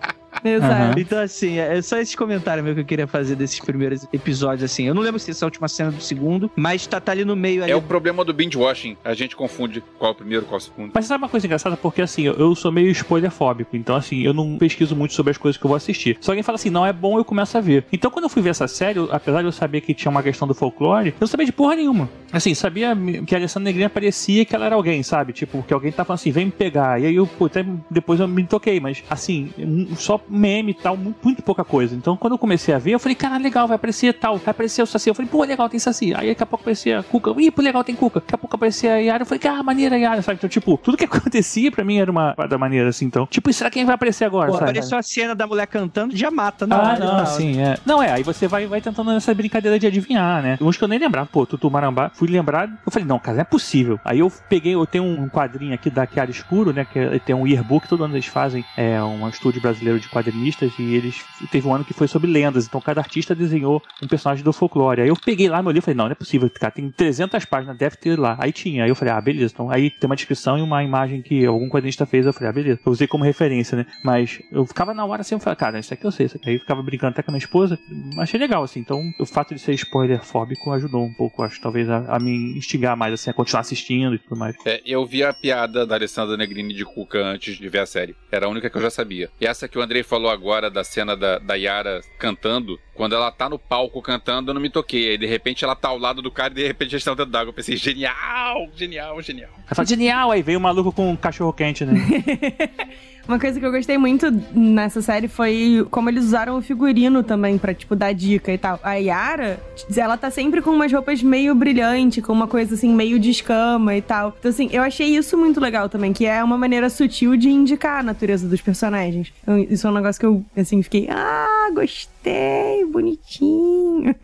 Exato. Então, assim, é só esse comentário meu que eu queria fazer desses primeiros episódios, assim. Eu não lembro se essa é a última cena do segundo, mas tá, tá ali no meio ali. É o problema do binge watching. A gente confunde qual é o primeiro, qual é o segundo. Mas sabe uma coisa engraçada? Porque assim, eu, eu sou meio spoilerfóbico, então assim, eu não pesquiso muito sobre as coisas que eu vou assistir. Se alguém fala assim, não é bom, eu começo a ver. Então quando eu fui ver essa série, eu- apesar de eu saber que tinha uma questão do folclore, eu não sabia de porra nenhuma. Assim, sabia que a Alessandra Negrinha parecia que ela era alguém, sabe? Tipo, que alguém tá falando assim, vem me pegar. E aí eu, pô, até depois eu me toquei, mas assim, só meme e tal, muito, muito pouca coisa. Então quando eu comecei a ver, eu falei, cara, legal, vai aparecer tal, vai aparecer o Saci. Eu falei, pô, legal, tem Saci. Aí daqui a pouco aparecia a Cuca, ih, pô, legal, tem Cuca. Daqui a pouco aparecia a Yara, eu falei, ah, maneira Yara, sabe? Então, tipo, tudo que acontecia pra mim era uma da maneira assim. Então, tipo, será quem vai aparecer agora, Pô, sabe? apareceu a cena da mulher cantando, já mata, não. Ah, não, sim, é. Não, é, aí você vai, vai tentando nessa brincadeira de adivinhar, né? Uns que eu nem lembrava, pô, Tutu Marambá, fui lembrar, eu falei, não, cara, não é possível. Aí eu peguei, eu tenho um quadrinho aqui da Chiara Escuro, né, que é- tem um yearbook, todo ano eles fazem, é um estúdio brasileiro de quadrinistas, e eles, teve um ano que foi sobre lendas, então cada artista desenhou um personagem do folclore. Aí eu peguei lá, meu livro, falei, não, não é possível, cara, tem 300 páginas, deve ter lá. Aí tinha, aí eu falei, ah, beleza, então aí tem uma descrição e uma imagem que algum quadrinista fez, eu falei, ah, beleza, eu usei como referência, né, mas eu ficava na hora assim, eu falei, cara, isso aqui eu sei, isso aqui. Aí eu ficava brincando até com a minha esposa, achei legal, assim, então o fato de ser spoiler fóbico ajudou um pouco, acho, talvez a, a me instigar mais, assim, a continuar assistindo e tudo mais. É, eu vi a piada da Alessandra Negrini de Cuca antes de ver a série. Era a única que eu já sabia. E essa que o Andrei falou agora da cena da, da Yara cantando, quando ela tá no palco cantando, eu não me toquei. Aí de repente ela tá ao lado do cara e de repente eles estão dentro d'água. Eu pensei, genial, genial, genial. Aí fala, genial, aí veio o maluco com um cachorro quente, né? Uma coisa que eu gostei muito nessa série foi como eles usaram o figurino também pra, tipo, dar dica e tal. A Yara, ela tá sempre com umas roupas meio brilhante, com uma coisa assim, meio de escama e tal. Então, assim, eu achei isso muito legal também, que é uma maneira sutil de indicar a natureza dos personagens. Então, isso é um negócio que eu, assim, fiquei, ah, gostei, bonitinho.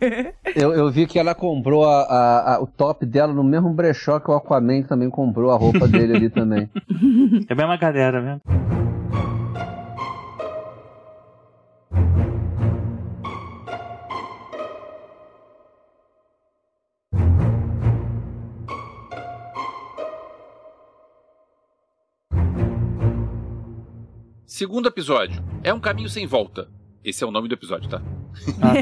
Eu, eu vi que ela comprou a- a- a- o top dela no mesmo brechó que o Aquaman também comprou a roupa dele ali também. É a mesma galera, né? Segundo episódio, é um caminho sem volta. Esse é o nome do episódio, tá? Ah,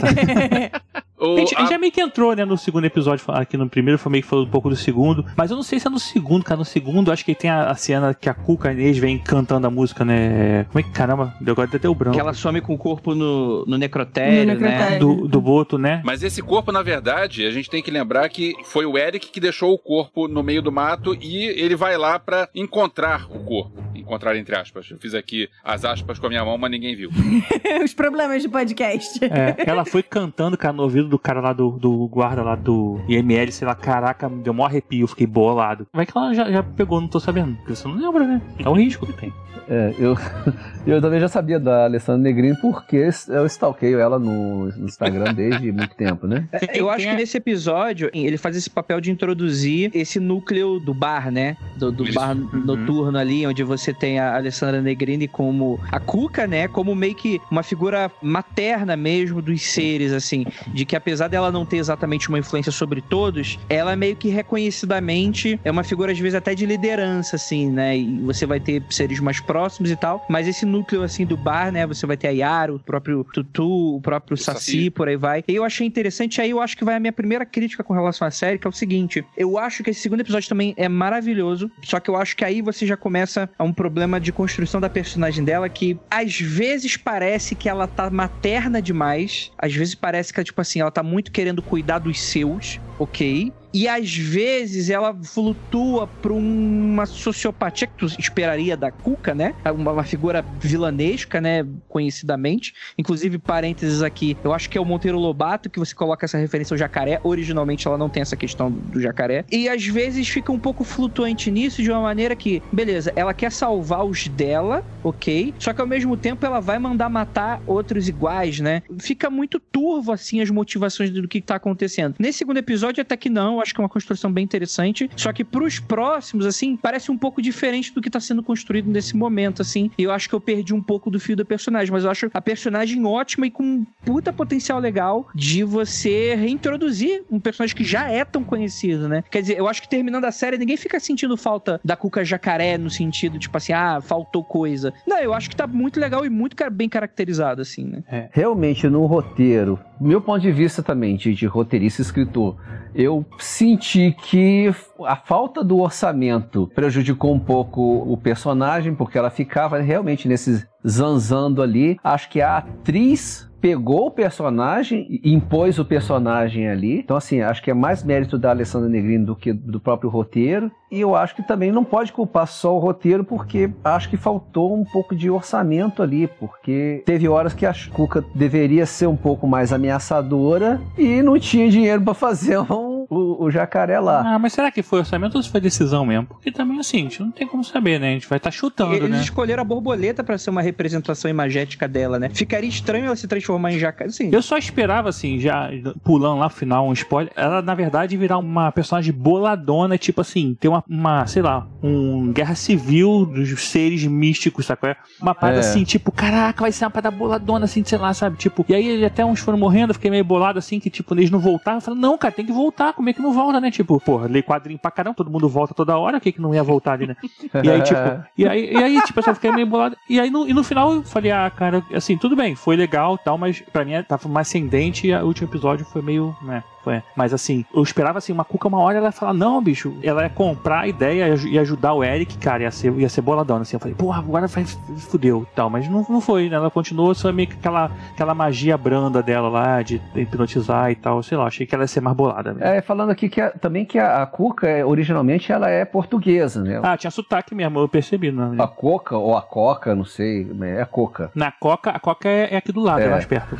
tá. O- A gente, a já meio que entrou, né, no segundo episódio, aqui no primeiro foi meio que falou um pouco do segundo, mas eu não sei se é no segundo, cara, no segundo acho que tem a, a cena que a Cuca Inês vem cantando a música, né, como é que, caramba, deu agora até o branco. Que ela some com o corpo no, no necrotério, No necrotério. né? Do, do Boto, né? Mas esse corpo, na verdade, a gente tem que lembrar que foi o Eric que deixou o corpo no meio do mato e ele vai lá pra encontrar o corpo. Encontrar entre aspas. Eu fiz aqui as aspas com a minha mão, mas ninguém viu. Os problemas de podcast. É, ela foi cantando, cara, no ouvido do cara lá do, do guarda lá do IML, sei lá, caraca, me deu um arrepio, fiquei bolado. Como é que ela já, já pegou, não tô sabendo, porque você não lembra, né? É o risco que tem. É, eu, eu também já sabia da Alessandra Negrini porque eu stalkeio ela no, no Instagram desde muito tempo, né? É, Eu acho que nesse episódio ele faz esse papel de introduzir esse núcleo do bar, né? Do, do Isso. bar noturno ali, onde você tem a Alessandra Negrini como a Cuca, né? Como meio que uma figura materna mesmo dos seres, assim. De que apesar dela não ter exatamente uma influência sobre todos, ela meio que reconhecidamente é uma figura, às vezes, até de liderança, assim, né? E você vai ter seres mais próximos e tal. Mas esse núcleo, assim, do bar, né? Você vai ter a Yara, o próprio Tutu, o próprio O Saci, Saci. por aí vai. E eu achei interessante, aí eu acho que vai a minha primeira crítica com relação à série, que é o seguinte: eu acho que esse segundo episódio também é maravilhoso, só que eu acho que aí você já começa a um problema de construção da personagem dela que às vezes parece que ela tá materna demais, às vezes parece que, tipo assim, ela tá muito querendo cuidar dos seus, ok? E às vezes ela flutua pra uma sociopatia que tu esperaria da Cuca, né? Uma, uma figura vilanesca, né? Conhecidamente. Inclusive, parênteses aqui, eu acho que é o Monteiro Lobato que você coloca essa referência ao jacaré. Originalmente ela não tem essa questão do, do jacaré. E às vezes fica um pouco flutuante nisso de uma maneira que, beleza, ela quer salvar os dela, ok? Só que ao mesmo tempo ela vai mandar matar outros iguais, né? Fica muito turvo assim as motivações do que tá acontecendo. Nesse segundo episódio, até que não, eu acho que é uma construção bem interessante. Só que pros próximos, assim, parece um pouco diferente do que tá sendo construído nesse momento, assim. E eu acho que eu perdi um pouco do fio da personagem, mas eu acho a personagem ótima e com um puta potencial legal de você reintroduzir um personagem que já é tão conhecido, né? Quer dizer, eu acho que terminando a série, ninguém fica sentindo falta da Cuca Jacaré no sentido, tipo assim, ah, faltou coisa. Não, eu acho que tá muito legal e muito bem caracterizado, assim, né? É. Realmente, no roteiro, meu ponto de vista também, de, de roteirista e escritor, eu senti que a falta do orçamento prejudicou um pouco o personagem, porque ela ficava realmente nesse zanzando ali. Acho que a atriz pegou o personagem e impôs o personagem ali. Então, assim, acho que é mais mérito da Alessandra Negrini do que do próprio roteiro. E eu acho que também não pode culpar só o roteiro, porque acho que faltou um pouco de orçamento ali, porque teve horas que a Cuca deveria ser um pouco mais ameaçadora e não tinha dinheiro para fazer um o, o, jacaré lá. Ah, mas será que foi orçamento ou se foi decisão mesmo? Porque também, assim, a gente não tem como saber, né? A gente vai estar tá chutando, Eles né? escolheram a borboleta para ser uma representação imagética dela, né? Ficaria estranho ela se transformar em jacaré. Sim. Eu só esperava, assim, já pulando lá no final, um spoiler, ela, na verdade, virar uma personagem boladona, tipo assim, ter uma, uma sei lá, um guerra civil dos seres místicos, sabe? É? Uma parada é. assim, tipo, caraca, vai ser uma parada boladona, assim, sei lá, sabe? Tipo, e aí até uns foram morrendo, eu fiquei meio bolado, assim, que, tipo, eles não voltaram. Eu falei, não, cara, tem que voltar como é que não volta, né? Tipo, porra, lê quadrinho pra caramba, todo mundo volta toda hora, o que que não ia voltar ali, né? E aí, tipo, e aí, e aí tipo, eu fiquei meio bolado. E aí, no, e no final, eu falei, ah, cara, assim, tudo bem, foi legal e tal, mas pra mim tava mais ascendente e o último episódio foi meio, né? Foi. Mas assim, eu esperava assim, uma cuca uma hora ela ia falar, não, bicho, ela ia comprar a ideia e ajudar o Eric, cara, ia ser, ia ser boladona, assim. Eu falei, porra, agora vai, fudeu e tal. Mas não, não foi, né? Ela continuou só meio que aquela, aquela magia branda dela lá, de hipnotizar e tal, sei lá, achei que ela ia ser mais bolada. É, falando aqui que a, também que a, a Cuca, é, originalmente, ela é portuguesa, né? Ah, tinha sotaque mesmo, eu percebi. Né? A Coca, ou a Coca, não sei, é a Coca. Na Coca, a Coca é, é aqui do lado, é, é mais perto.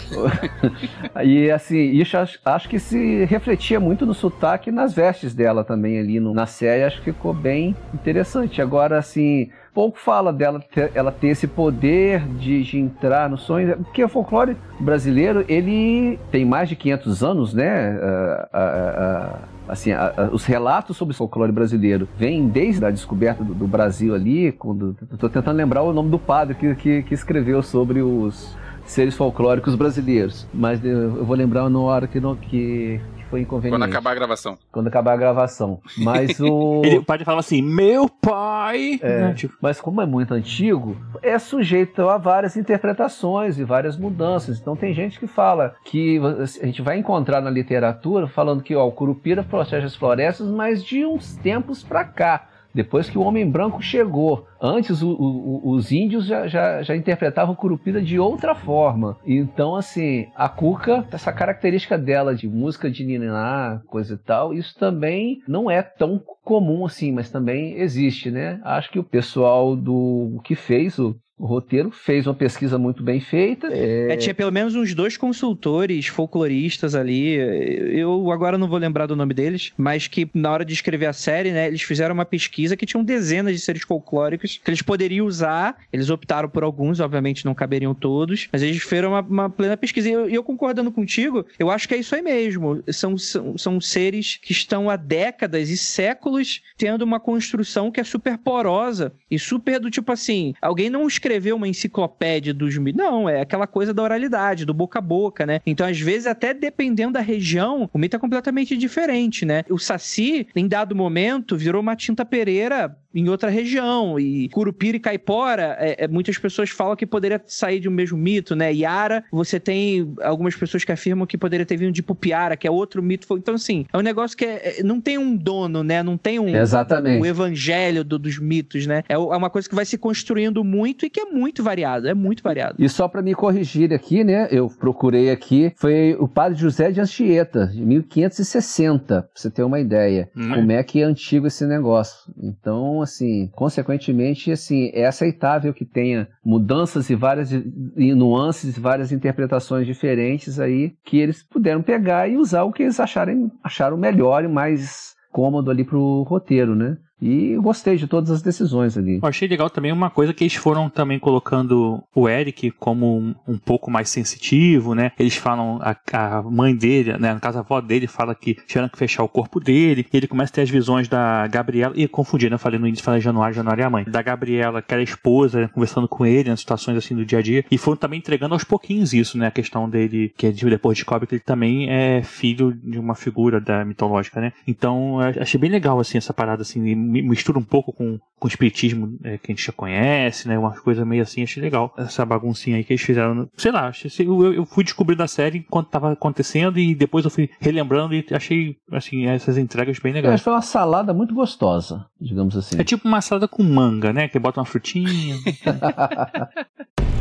e assim, isso acho, acho que se refletia muito no sotaque e nas vestes dela também ali no, na série, acho que ficou bem interessante. Agora, assim, pouco fala dela ter, ela ter esse poder de, de, entrar no sonho, porque o folclore brasileiro ele tem mais de 500 anos, né? Uh, uh, uh, assim, os relatos sobre o folclore brasileiro vêm desde a descoberta do, do Brasil ali, quando tentando lembrar o nome do padre que, que, que escreveu sobre os seres folclóricos brasileiros, mas eu vou lembrar na hora que, que foi inconveniente. Quando acabar a gravação. Quando acabar a gravação. Mas o. Ele, o pai fala assim: meu pai. É, né? tipo... Mas como é muito antigo, é sujeito a várias interpretações e várias mudanças. Então tem gente que fala que a gente vai encontrar na literatura falando que ó, o Curupira protege as florestas, mas de uns tempos para cá depois que o homem branco chegou. Antes, o, o, os índios já, já, já, interpretavam Curupira de outra forma. Então, assim, a Cuca, essa característica dela de música de niná, coisa e tal, isso também não é tão comum assim, mas também existe, né? Acho que o pessoal do que fez o o roteiro fez uma pesquisa muito bem feita. É... é... tinha pelo menos uns dois consultores folcloristas ali. Eu agora não vou lembrar do nome deles, mas que na hora de escrever a série, né, eles fizeram uma pesquisa que tinham dezenas de seres folclóricos que eles poderiam usar. Eles optaram por alguns, obviamente não caberiam todos, mas eles fizeram uma, uma plena pesquisa. E eu, eu, concordando contigo, eu acho que é isso aí mesmo. São, são, são seres que estão há décadas e séculos tendo uma construção que é super porosa e super do tipo assim: alguém não escreve escrever uma enciclopédia dos mitos. Não, é aquela coisa da oralidade, do boca a boca, né? Então, às vezes, até dependendo da região, o mito é completamente diferente, né? O Saci, em dado momento, virou uma tinta pereira em outra região. E Curupira e Caipora, é, é, muitas pessoas falam que poderia sair de um mesmo mito, né? Yara, você tem algumas pessoas que afirmam que poderia ter vindo de Pupiara, que é outro mito. Então, assim, é um negócio que é, é não tem um dono, né? Não tem um, Exatamente. um evangelho do, dos mitos, né? É, é uma coisa que vai se construindo muito e que é muito variado, é muito variado. E só para me corrigir aqui, né? Eu procurei aqui, foi o padre José de Anchieta, de 1560, pra você ter uma ideia. Hum. Como é que é antigo esse negócio. Então, assim, consequentemente, assim, é aceitável que tenha mudanças e várias e nuances várias interpretações diferentes aí que eles puderam pegar e usar o que eles acharem, acharam melhor e mais cômodo ali pro roteiro, né? E gostei de todas as decisões ali. Eu achei legal também uma coisa que eles foram também colocando o Eric como um, um pouco mais sensitivo, né? Eles falam, a, a, mãe dele, né? No caso, a avó dele fala que tiveram que fechar o corpo dele. Ele começa a ter as visões da Gabriela. E confundi, né? Eu falei no início, falei Januário, Januário é a mãe. Da Gabriela, que era a esposa, né? conversando com ele nas situações assim do dia a dia. E foram também entregando aos pouquinhos isso, né? A questão dele, que depois descobre que ele também é filho de uma figura da mitológica, né? Então, achei bem legal, assim, essa parada, assim, mistura um pouco com, com o espiritismo é, que a gente já conhece, né? Umas coisas meio assim, achei legal. Essa baguncinha aí que eles fizeram. Sei lá, eu, eu fui descobrindo a série enquanto tava acontecendo e depois eu fui relembrando e achei, assim, essas entregas bem legais. foi uma salada muito gostosa, digamos assim. É tipo uma salada com manga, né? Que bota uma frutinha.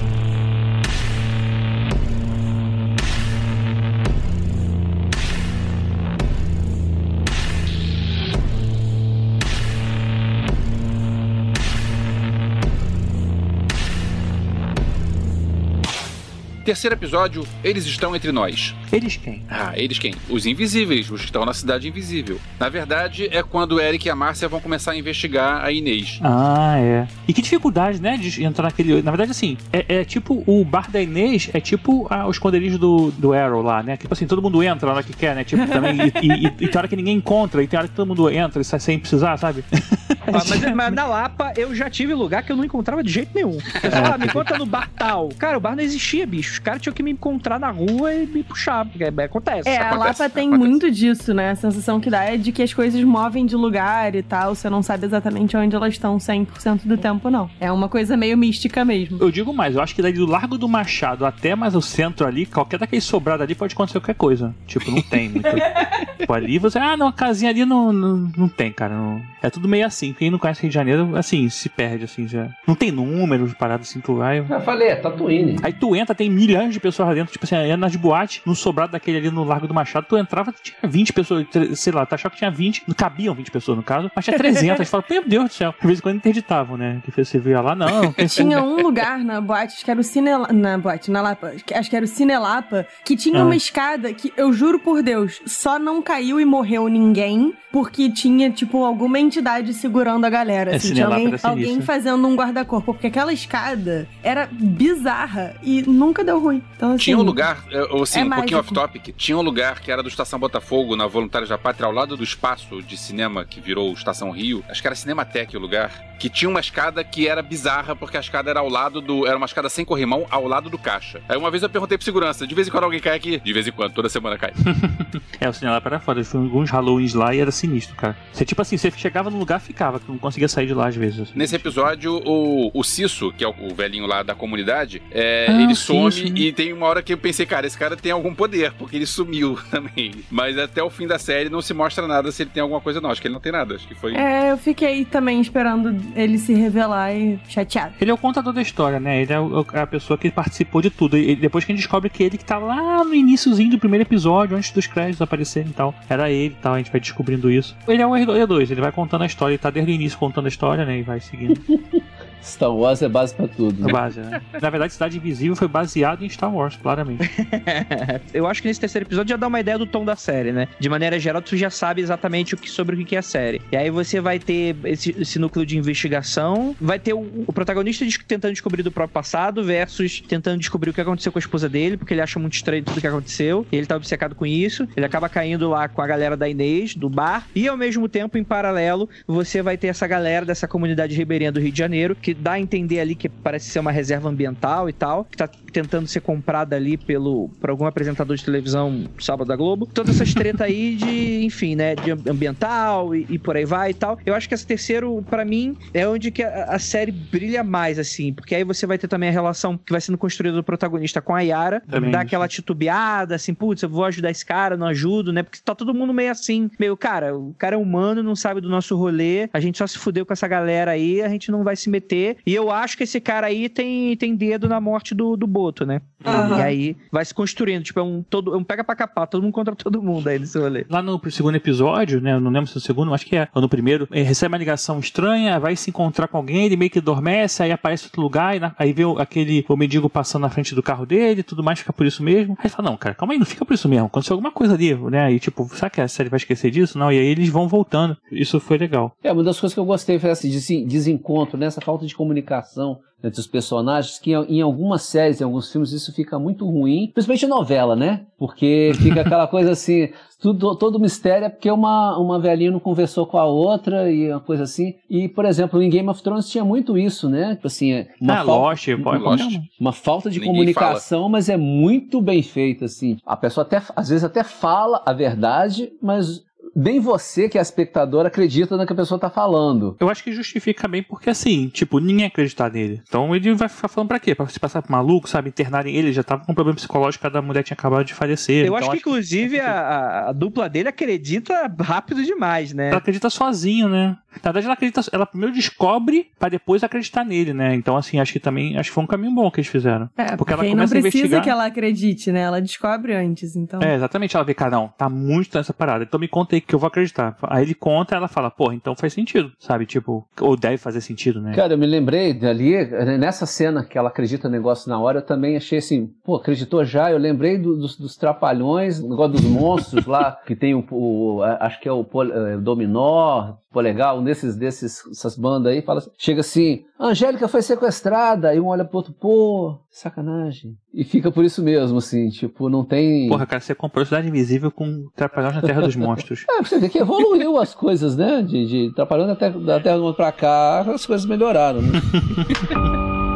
Terceiro episódio, eles estão entre nós. Eles quem? Ah, eles quem? Os invisíveis, os que estão na cidade invisível. Na verdade, é quando o Eric e a Márcia vão começar a investigar a Inês. Ah, é. E que dificuldade, né, de entrar naquele. Na verdade, assim, é, é tipo o bar da Inês, é tipo ah, o esconderijo do, do Arrow lá, né? Tipo assim, todo mundo entra na hora que quer, né? Tipo, também. e, e, e, e tem hora que ninguém encontra, e tem hora que todo mundo entra e sai sem precisar, sabe? Ah, mas, mas, na Lapa eu já tive lugar que eu não encontrava de jeito nenhum. Eu só, ah, me conta no bar tal. Cara, o bar não existia, bicho. Os caras tinham que me encontrar na rua e me puxar, porque é, acontece. É, acontece, a Lapa tem acontece. muito disso, né? A sensação que dá é de que as coisas movem de lugar e tal, você não sabe exatamente onde elas estão 100% do tempo, não. É uma coisa meio mística mesmo. Eu digo mais, eu acho que daí do Largo do Machado até mais o centro ali, qualquer daquele sobrado ali pode acontecer qualquer coisa. Tipo, não tem muito. tipo, ali você, ah, não, a casinha ali não, não, não tem, cara. Não... É tudo meio assim. Quem não conhece Rio de Janeiro, assim, se perde, assim, já. Não tem números parados assim, tu vai. Eu falei, é Tatooine. Aí tu entra, tem milhões de pessoas lá dentro, tipo assim, é nas boates, no sobrado daquele ali no Largo do Machado, tu entrava, tinha 20 pessoas, sei lá, tu achava que tinha 20, não cabiam 20 pessoas no caso, mas tinha 300, fala, meu Deus do céu. De vez em quando interditavam, né? Que você via lá, não. Tinha um lugar na boate, acho que era o Cine... Na boate, na Lapa, acho que era o Cinelapa, que tinha ah. uma escada que, eu juro por Deus, só não caiu e morreu ninguém, porque tinha, tipo, alguma entidade segurando a galera. É, assim, tinha alguém, alguém fazendo um guarda-corpo, porque aquela escada era bizarra e nunca deu ruim. Então, assim, tinha um lugar, ou assim, é um pouquinho off-topic, tinha um lugar que era do Estação Botafogo, na Voluntários da Pátria, ao lado do espaço de cinema que virou Estação Rio. Acho que era Cinematec o lugar. Que tinha uma escada que era bizarra, porque a escada era ao lado do. Era uma escada sem corrimão, ao lado do caixa. Aí uma vez eu perguntei pro segurança, de vez em quando alguém cai aqui? De vez em quando, toda semana cai. é, o cinema era. Foi alguns Halloweens lá e era sinistro, cara. Você, tipo assim, você chegava no lugar, ficava, não conseguia sair de lá às vezes. Assim. Nesse episódio, o, o Cisso, que é o, o velhinho lá da comunidade, é, ah, ele some Cisso, e tem uma hora que eu pensei, cara, esse cara tem algum poder, porque ele sumiu também. Mas até o fim da série não se mostra nada se ele tem alguma coisa, não. Acho que ele não tem nada. Acho que foi. É, eu fiquei também esperando ele se revelar e chateado. Ele é o contador da história, né? Ele é, é a pessoa que participou de tudo. E depois que a gente descobre que ele que tá lá no iníciozinho do primeiro episódio, antes dos créditos aparecerem e tal. Era ele e tal, a gente vai descobrindo isso. Ele é o R2, ele vai contando a história, ele tá desde o início contando a história, né? E vai seguindo. Star Wars é base pra tudo. Né? É base, né? Na verdade, Cidade Invisível foi baseado em Star Wars, claramente. Eu acho que nesse terceiro episódio já dá uma ideia do tom da série, né? De maneira geral, tu já sabe exatamente o que, sobre o que é a série. E aí você vai ter esse, esse núcleo de investigação, vai ter o, o protagonista tentando descobrir do próprio passado versus tentando descobrir o que aconteceu com a esposa dele, porque ele acha muito estranho tudo que aconteceu. E ele tá obcecado com isso. Ele acaba caindo lá com a galera da Inês, do bar. E ao mesmo tempo, em paralelo, você vai ter essa galera dessa comunidade ribeirinha do Rio de Janeiro que dá a entender ali que parece ser uma reserva ambiental e tal, que tá tentando ser comprada ali pelo por algum apresentador de televisão sábado da Globo. Todas essas treta aí de, enfim, né, de ambiental e, e, por aí vai e tal. Eu acho que esse terceiro, para mim, é onde que a, a, série brilha mais, assim, porque aí você vai ter também a relação que vai sendo construída do protagonista com a Yara, também dá aquela titubeada, assim, putz, eu vou ajudar esse cara, não ajudo, né? Porque tá todo mundo meio assim, meio, cara, o cara é humano, não sabe do nosso rolê, a gente só se fudeu com essa galera aí, a gente não vai se meter ter. E eu acho que esse cara aí tem, tem dedo na morte do, do Boto, né? Aham. E aí vai se construindo, tipo, é um, todo, é um pega pra capar, todo mundo contra todo mundo aí nesse rolê. Lá no segundo episódio, né? Eu não lembro se é o segundo, acho que é. Ou no primeiro, ele recebe uma ligação estranha, vai se encontrar com alguém, ele meio que adormece, aí aparece em outro lugar, e na- aí vê o- aquele o mendigo passando na frente do carro dele, tudo mais, fica por isso mesmo. Aí ele fala, não, cara, calma aí, não fica por isso mesmo. Aconteceu alguma coisa ali, né? E tipo, será que a série vai esquecer disso? Não, e aí eles vão voltando. Isso foi legal. É, uma das coisas que eu gostei foi esse desen- desencontro, né? essa falta de comunicação entre os personagens, que em algumas séries, em alguns filmes, isso fica muito ruim, principalmente novela, né? Porque fica aquela coisa assim, tudo, todo mistério é porque uma, uma velhinha não conversou com a outra e uma coisa assim. E, por exemplo, em Game of Thrones tinha muito isso, né? Tipo assim, é uma ah, falta- Lost, pode Lost. uma falta de Ninguém comunicação, mas é muito bem feita, assim. A pessoa até, às vezes até fala a verdade, mas bem você, que é espectador, acredita no que a pessoa tá falando. Eu acho que justifica bem porque, assim, tipo, ninguém acreditar nele. Então ele vai ficar falando pra quê? Pra se passar por maluco, sabe? Internarem ele, já tava com um problema psicológico, da mulher tinha acabado de falecer. Eu Então, acho que, inclusive, a, a- a dupla dele acredita rápido demais, né? Ela acredita sozinho, né? Na verdade, ela acredita. Ela primeiro descobre pra depois acreditar nele, né? Então, assim, acho que também. Acho que foi um caminho bom que eles fizeram. É, Porque ela porque começa não a precisa investigar. que ela acredite, né? Ela descobre antes, então. É, exatamente. Ela vê, cara, não, tá muito nessa parada. Então me conta aí que eu vou acreditar. Aí ele conta, ela fala, porra, então faz sentido, sabe? Tipo, ou deve fazer sentido, né? Cara, eu me lembrei dali, nessa cena que ela acredita no negócio na hora, eu também achei assim, pô, acreditou já? Eu lembrei do- dos, dos trapalhões, o negócio dos monstros lá, que tem o, o- acho que é o pol- eh, Um desses, desses, essas bandas aí, fala, assim- chega assim, Angélica foi sequestrada, aí um olha pro outro, pô, sacanagem. E fica por isso mesmo, assim, tipo, não tem... Porra, cara, você comprou Cidade Invisível com Trapalhões na Terra dos Monstros. É, você vê que evoluiu as coisas, né? De, de Trapalhões até da Terra do Mundo pra cá, as coisas melhoraram, né?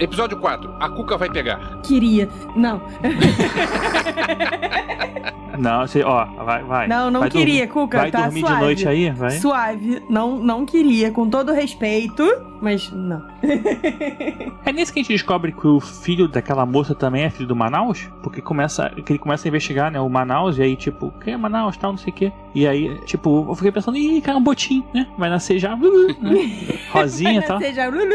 Episódio 4. A Cuca vai pegar. Queria. Não. Não, você, ó, vai, vai. Não, não Vai queria, dormir- Cuca, Vai tá dormir suave. de noite aí, vai. Suave. Não, não queria, com todo respeito, mas não. É nesse que a gente descobre que o filho daquela moça também é filho do Manaus, porque começa, que ele começa a investigar, né, o Manaus, e aí, tipo, quem é Manaus, tal, não sei o quê. E aí, tipo, eu fiquei pensando, ih, cara, um botim, né? Vai nascer já, né? rosinha e tal. Seja Lulu.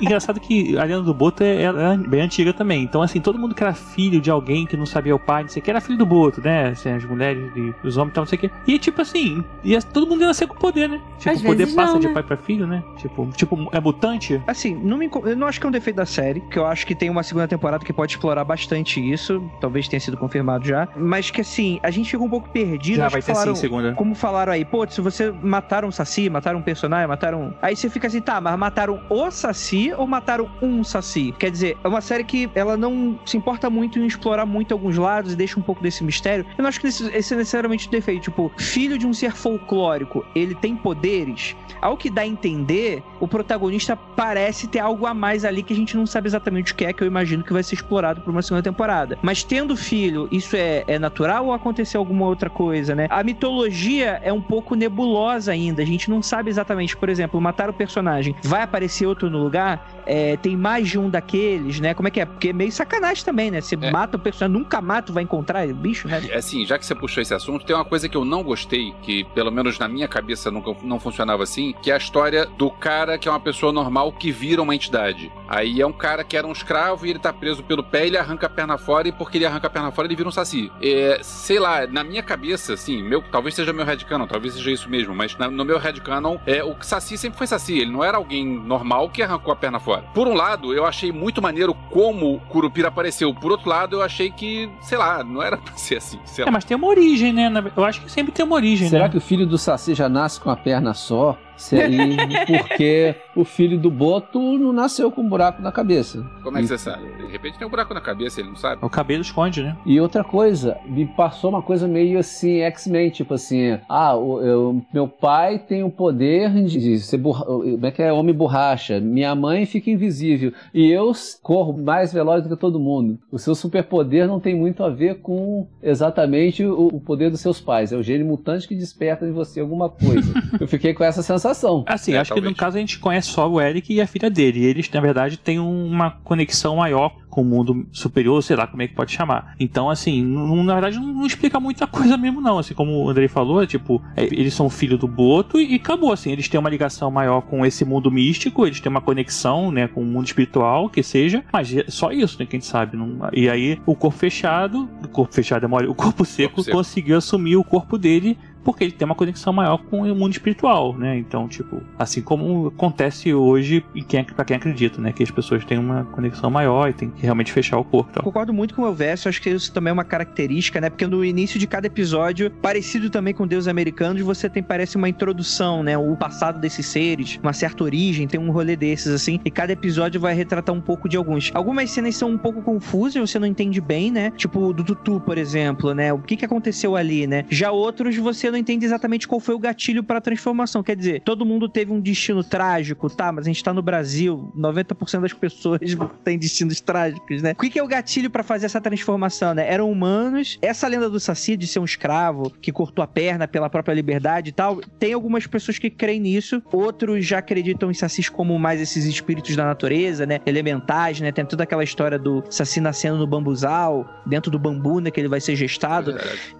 Engraçado que a lenda do Boto é, é bem antiga também. Então, assim, todo mundo que era filho de alguém que não sabia o pai, não sei o que, era filho do Boto, né? Assim, as mulheres e os homens e tal, não sei o que. E, tipo assim, ia, todo mundo ia nascer com poder, né? Tipo, Às o poder passa não, de né? pai pra filho, né? Tipo, tipo, é mutante? Assim, não me, eu não acho que é um defeito da série, que eu acho que tem uma segunda temporada que pode explorar bastante isso, talvez tenha sido confirmado já, mas que assim, a gente ficou um pouco perdido, Já acho vai que ter falaram, sim, segunda. como falaram aí, pô, se você mataram um Saci, mataram um personagem, mataram. Aí você fica assim, tá, mas mataram o Saci ou mataram um Saci? Quer dizer, é uma série que ela não se importa muito em explorar muito alguns lados e deixa um pouco desse mistério. Eu não acho que esse, é necessariamente um defeito. Tipo, filho de um ser folclórico, ele tem poderes. Ao que dá a entender, o protagonista parece ter algo a mais ali que a gente não sabe exatamente o que é, que eu imagino que vai ser explorado por uma segunda temporada. Mas tendo filho, isso é, é natural ou aconteceu alguma outra coisa, né? A mitologia é um pouco nebulosa ainda. A gente não sabe exatamente, por exemplo, matar o personagem, vai aparecer outro no lugar? É, tem mais de um daqueles, né? Como é que é? Porque é meio sacanagem também, né? Você É. mata o personagem, nunca mata, vai encontrar o bicho, né? Assim, já que você puxou esse assunto, tem uma coisa que eu não gostei, que pelo menos na minha cabeça nunca não funcionava assim, que é a história do cara que é uma pessoa normal que vira uma entidade. Aí é um cara que era um escravo e ele tá preso pelo pé, ele arranca a perna fora e porque ele arranca a perna fora ele vira um saci. É, sei lá, na minha cabeça, assim, meu, talvez seja meu headcanon, talvez seja isso mesmo, mas na- no meu headcanon, é, o saci sempre foi saci, ele não era alguém normal que arrancou a perna fora. Por um lado, eu achei muito maneiro como o Curupira apareceu. Por outro lado, eu achei que, sei lá, não era pra ser assim. Sei É, mas tem uma origem, né? Eu acho que sempre tem uma origem, Será né? que o filho do Saci já nasce com a perna só? E porque o filho do Boto não nasceu com um buraco na cabeça. Como é que E- você sabe? De repente tem um buraco na cabeça, ele não sabe. O cabelo esconde, né? E outra coisa, me passou uma coisa meio assim, X-Men, tipo assim, ah, o- eu- meu pai tem o poder de ser como é que é, homem borracha, minha mãe fica invisível, e eu corro mais veloz do que todo mundo. O seu superpoder não tem muito a ver com exatamente o, o poder dos seus pais, é o gene mutante que desperta em você alguma coisa. eu fiquei com essa sensação. Assim, É, acho que talvez. no caso a gente conhece só o Eric e a filha dele. E eles, na verdade, têm uma conexão maior com o mundo superior, sei lá como é que pode chamar. Então, assim, não- na verdade não, não explica muita coisa mesmo, não. Assim, como o Andrei falou, é tipo, é, eles são filho do Boto e, e acabou, assim. Eles têm uma ligação maior com esse mundo místico, eles têm uma conexão, né, com o mundo espiritual, que seja, mas é só isso, né, que gente sabe. não- e aí, o corpo fechado, o corpo fechado é mole, o corpo seco, seco. conseguiu assumir o corpo dele porque ele tem uma conexão maior com o mundo espiritual, né? Então, tipo, assim como acontece hoje e quem, para quem acredita, né? Que as pessoas têm uma conexão maior e tem que realmente fechar o corpo. tal. Concordo muito com o Elvésio, acho que isso também é uma característica, né? Porque no início de cada episódio, parecido também com Deus Americanos, você tem, parece, uma introdução, né? O passado desses seres, uma certa origem, tem um rolê desses, assim, e cada episódio vai retratar um pouco de alguns. Algumas cenas são um pouco confusas, você não entende bem, né? Tipo do Tutu, por exemplo, né? O que, que aconteceu ali, né? Já outros você não entende exatamente qual foi o gatilho para a transformação. Quer dizer, todo mundo teve um destino trágico, tá? Mas a gente tá no Brasil, 90% das pessoas têm destinos trágicos, né? O que, que é o gatilho para fazer essa transformação, né? Eram humanos. Essa lenda do Saci de ser um escravo que cortou a perna pela própria liberdade e tal, tem algumas pessoas que creem nisso. Outros já acreditam em sacis como mais esses espíritos da natureza, né? Elementais, né? Tem toda aquela história do saci nascendo no bambuzal, dentro do bambu, né? Que ele vai ser gestado.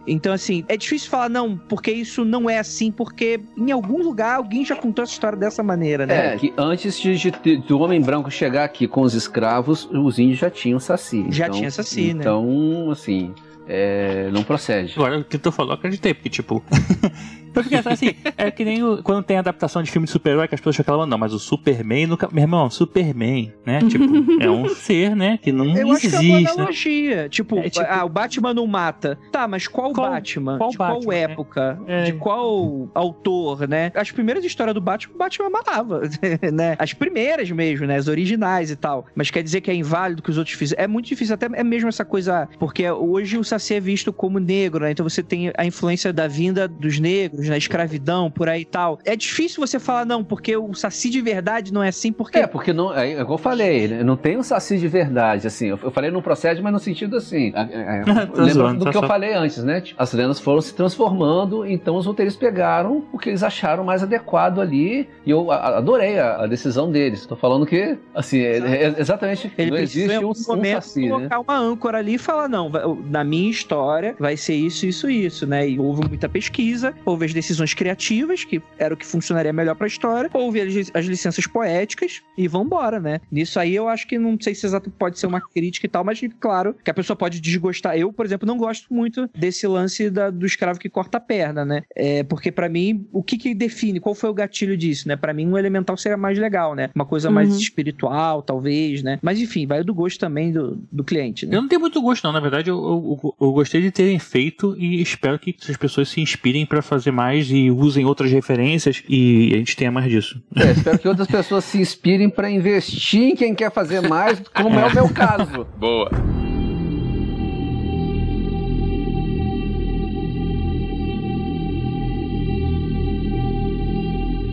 Então, assim, é difícil falar não, porque isso não é assim, porque em algum lugar alguém já contou essa história dessa maneira, né? É, que antes de, de- do homem branco chegar aqui com os escravos, os índios já tinham saci. Já Então- tinha saci, né? Então, assim, é, não procede. Agora, o que tu falou, acreditei, porque, tipo. fiquei assim, é que nem o- quando tem adaptação de filme de super-herói que as pessoas falando, não, mas o Superman nunca. Meu irmão, Superman, né? Tipo, é um ser, né? Que não Eu acho que é uma existe. né? analogia. Tipo, É, tipo- ah, o Batman não mata. Tá, mas qual, Qual- Batman? qual de qual Batman, né? época? É. De qual autor, né? As primeiras histórias do Batman, o Batman matava, né? As primeiras mesmo, né? As originais e tal. Mas quer dizer que é inválido que os outros fizeram. É muito difícil, até é mesmo essa coisa. Porque hoje o Saci é visto como negro, né? Então você tem a influência da vinda dos negros, né? Escravidão, por aí e tal. É difícil você falar, não, porque o Saci de verdade não é assim, porque. É, porque não, é, é igual eu falei, né, não tem um saci de verdade, assim. Eu, eu falei não procede, mas no sentido assim. é, é, Tô lembra zoando, do tá que eu falei antes, né? Tipo, As lendas foram se transformando, então os roteiristas pegaram o que eles acharam mais adequado ali. E eu a- adorei a, a decisão deles. Tô falando que, assim, é, é exatamente. Ele não existe um, um momento, saci, né? colocar uma âncora ali e falar, não, na minha história vai ser isso, isso, isso, né? E houve muita pesquisa, houve as decisões criativas, que era o que funcionaria melhor pra história, houve as, as licenças poéticas e vambora, né? Nisso aí eu acho que não sei se exato pode ser uma crítica e tal, mas claro que a pessoa pode desgostar. Eu, por exemplo, não gosto muito desse lance da- do escravo que corta a perna, né? É, porque pra mim, o que que define? Qual foi o gatilho disso, né? Pra mim, um elemental seria mais legal, né? Uma coisa mais Uhum. espiritual, talvez, né? Mas enfim, vai do gosto também do, do cliente, né? Eu não tenho muito gosto, não. Na verdade, eu, eu, eu gostei de terem feito e espero que as pessoas se inspirem pra fazer mais e usem outras referências e a gente tenha mais disso. É, espero que outras pessoas se inspirem pra investir em quem quer fazer mais, como é o meu caso. Boa.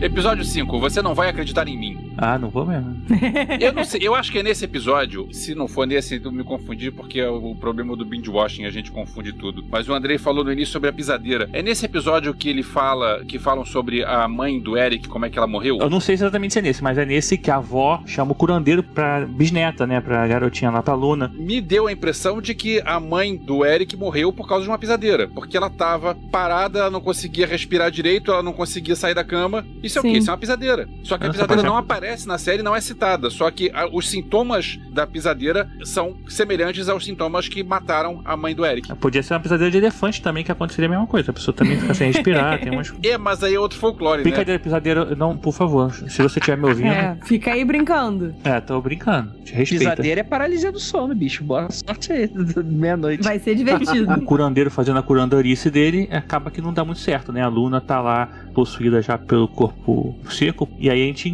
Episódio 5, você não vai acreditar em mim. Ah, não vou mesmo. Eu não sei, eu acho que é nesse episódio, se não for nesse, eu me confundi, porque é o problema do binge washing, a gente confunde tudo. Mas o Andrei falou no início sobre a pisadeira. É nesse episódio que ele fala, que falam sobre a mãe do Eric, como é que ela morreu? Eu não sei exatamente se é nesse, mas é nesse que a avó chama o curandeiro pra bisneta, né? Pra garotinha lá, pra Luna. Me deu a impressão de que a mãe do Eric morreu por causa de uma pisadeira. Porque ela tava parada, ela não conseguia respirar direito, ela não conseguia sair da cama. Isso é o Sim. quê? Isso é uma pisadeira. Só que a Nossa, pisadeira não exemplo- aparece na série não é citada, só que a, os sintomas da pisadeira são semelhantes aos sintomas que mataram a mãe do Eric. Podia ser uma pisadeira de elefante também, que aconteceria a mesma coisa. A pessoa também fica sem respirar, tem umas. É, mas aí é outro folclore, né? Brincadeira, pisadeira, não, por favor. Se você estiver me ouvindo. É, fica aí brincando. É, tô brincando. Te respeita. Pisadeira é paralisia do sono, bicho. Boa sorte aí, meia-noite. Vai ser divertido. O curandeiro fazendo a curandorice dele, acaba que não dá muito certo, né? A Luna tá lá possuída já pelo corpo seco, e aí a gente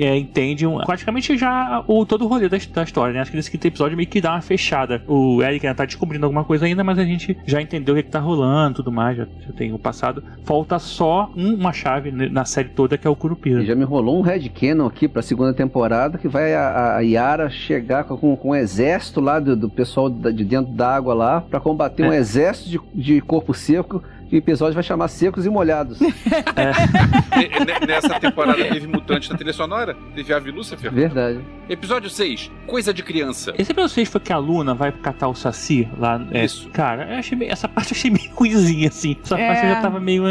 é, entende um- praticamente já o, todo o rolê da, da história, né? Acho que nesse quinto episódio meio que dá uma fechada. O Eric ainda tá descobrindo alguma coisa ainda, mas a gente já entendeu o que, que tá rolando tudo mais, já, já tem o passado. Falta só um- uma chave na série toda que é o Curupira. E já me rolou um headcanon aqui pra segunda temporada que vai a, a Yara chegar com, com um exército lá do, do pessoal da- de dentro da água lá pra combater um É. exército de, de corpo seco. E o episódio vai chamar Secos e Molhados. Ne- Nessa temporada teve mutante na trilha sonora, teve Ave Lúcifer. Verdade. Episódio 6, Coisa de Criança. Esse episódio 6 foi que a Luna vai catar o Saci lá. é, Isso. Cara, eu achei meio- essa parte eu achei meio ruimzinha, assim. Essa É. parte eu já tava meio.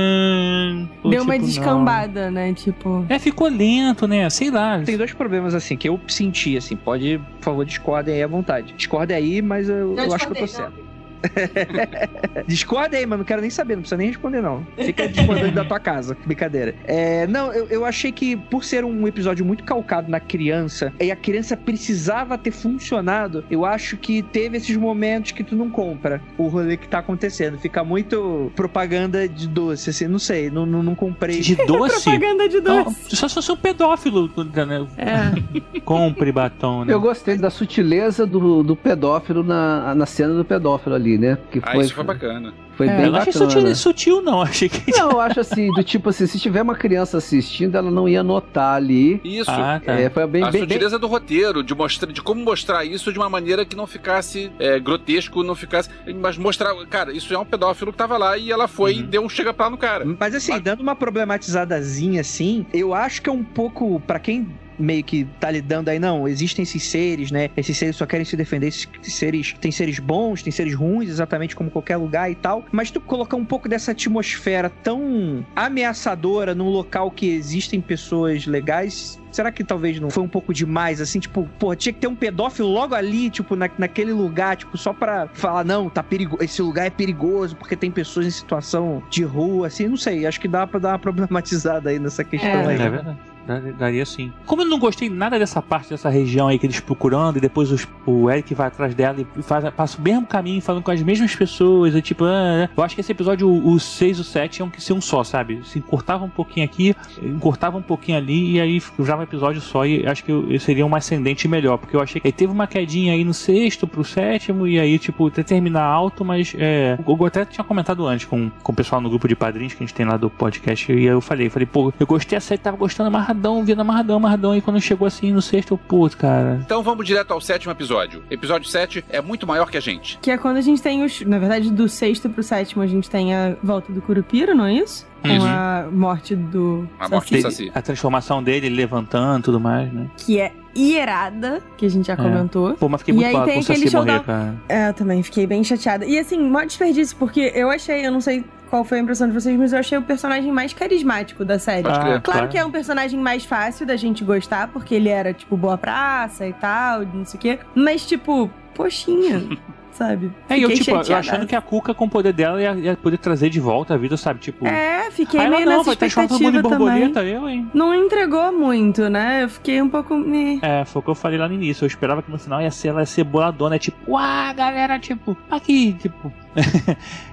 pô, Deu uma tipo, não. descambada, né? Tipo. É, ficou lento, né? Sei lá. Tem dois problemas, assim, que eu senti, assim. Pode, por favor, discordem aí à vontade. Discordem aí, mas eu, eu acho que eu tô certo. Discorda aí, mano. Não quero nem saber, não precisa nem responder, não. Fica discordando da tua casa. Brincadeira. É, não, eu, eu achei que por ser um episódio muito calcado na criança, e a criança precisava ter funcionado, eu acho que teve esses momentos que tu não compra o rolê que tá acontecendo. Fica muito propaganda de doce, assim, não sei, não, não, não comprei. De doce? Propaganda de Não, doce. só se fosse um pedófilo, né? É. Compre batom, né? Eu gostei da sutileza do, do pedófilo na, na cena do pedófilo ali, né? Que Ah, foi, isso foi bacana. foi É. bem Eu não achei bacana. sutil, sutil, não. Achei que. Não, eu acho assim, do tipo assim, se tiver uma criança assistindo, ela não ia notar ali. Isso. Ah, tá. É, foi bem, a bem, bem, sutileza do roteiro, de, mostrar, de como mostrar isso de uma maneira que não ficasse é, grotesco, não ficasse. Mas mostrar. Cara, isso é um pedófilo que tava lá e ela foi e Uhum. deu um chega pra lá no cara. Mas assim, dando uma problematizadazinha assim, eu acho que é um pouco, pra quem meio que tá lidando aí, não, existem esses seres, né? Esses seres só querem se defender, esses seres, tem seres bons, tem seres ruins, exatamente como qualquer lugar e tal. Mas tu colocar um pouco dessa atmosfera tão ameaçadora num local que existem pessoas legais, Será que talvez não foi um pouco demais, assim, tipo, pô, tinha que ter um pedófilo logo ali, tipo, na, naquele lugar, tipo, só pra falar, não, tá perigoso, esse lugar é perigoso porque tem pessoas em situação de rua, assim, não sei, acho que dá pra dar uma problematizada aí nessa questão É. aí. É verdade. Dar- Daria sim. Como eu não gostei nada dessa parte dessa região aí que eles procurando, e depois os- o Eric vai atrás dela e faz, passa o mesmo caminho falando com as mesmas pessoas, e tipo, ah, eu acho que esse episódio, o 6 e o 7, iam que ser um só, sabe? Se encurtava um pouquinho aqui, encurtava um pouquinho ali, e aí já um episódio só, e acho que seria um ascendente melhor, porque eu achei que teve uma quedinha aí no sexto pro sétimo, e aí, tipo, até terminar alto, mas é. Eu até tinha comentado antes com, com o pessoal no grupo de padrinhos que a gente tem lá do podcast, e aí eu falei, falei, pô, eu gostei a série, tava gostando amarradão, vendo amarradão, amarradão, e quando chegou assim no sexto, eu, putz, cara. Então vamos direto ao sétimo episódio. Episódio 7 é muito maior que a gente. Que é quando a gente tem os. Na verdade, do sexto pro sétimo, a gente tem a volta do Curupira, não é isso? Com Uhum. a morte do. A morte do Saci, Saci. A transformação dele, ele levantando e tudo mais, né? Que é irada, que a gente já É. comentou. Pô, mas fiquei E muito mal com o Saci morrer, cara. É, eu também fiquei bem chateada. E assim, mó desperdício, porque eu achei, eu não sei qual foi a impressão de vocês, mas eu achei o personagem mais carismático da série. Crer. Claro que é um personagem mais fácil da gente gostar, porque ele era, tipo, boa praça e tal, não sei o quê. Mas, tipo, poxinha, sabe? É, e eu, tipo, eu achando que a Cuca, com o poder dela, ia, ia poder trazer de volta a vida, sabe? Tipo. É, fiquei ela meio não, nessa vai transformar todo mundo em expectativa também. borboleta, eu, hein? Não entregou muito, né? Eu fiquei um pouco... meh. É, foi o que eu falei lá no início. Eu esperava que no final ia ser ela ia ser boladona, é tipo, uau, galera, tipo, aqui, tipo.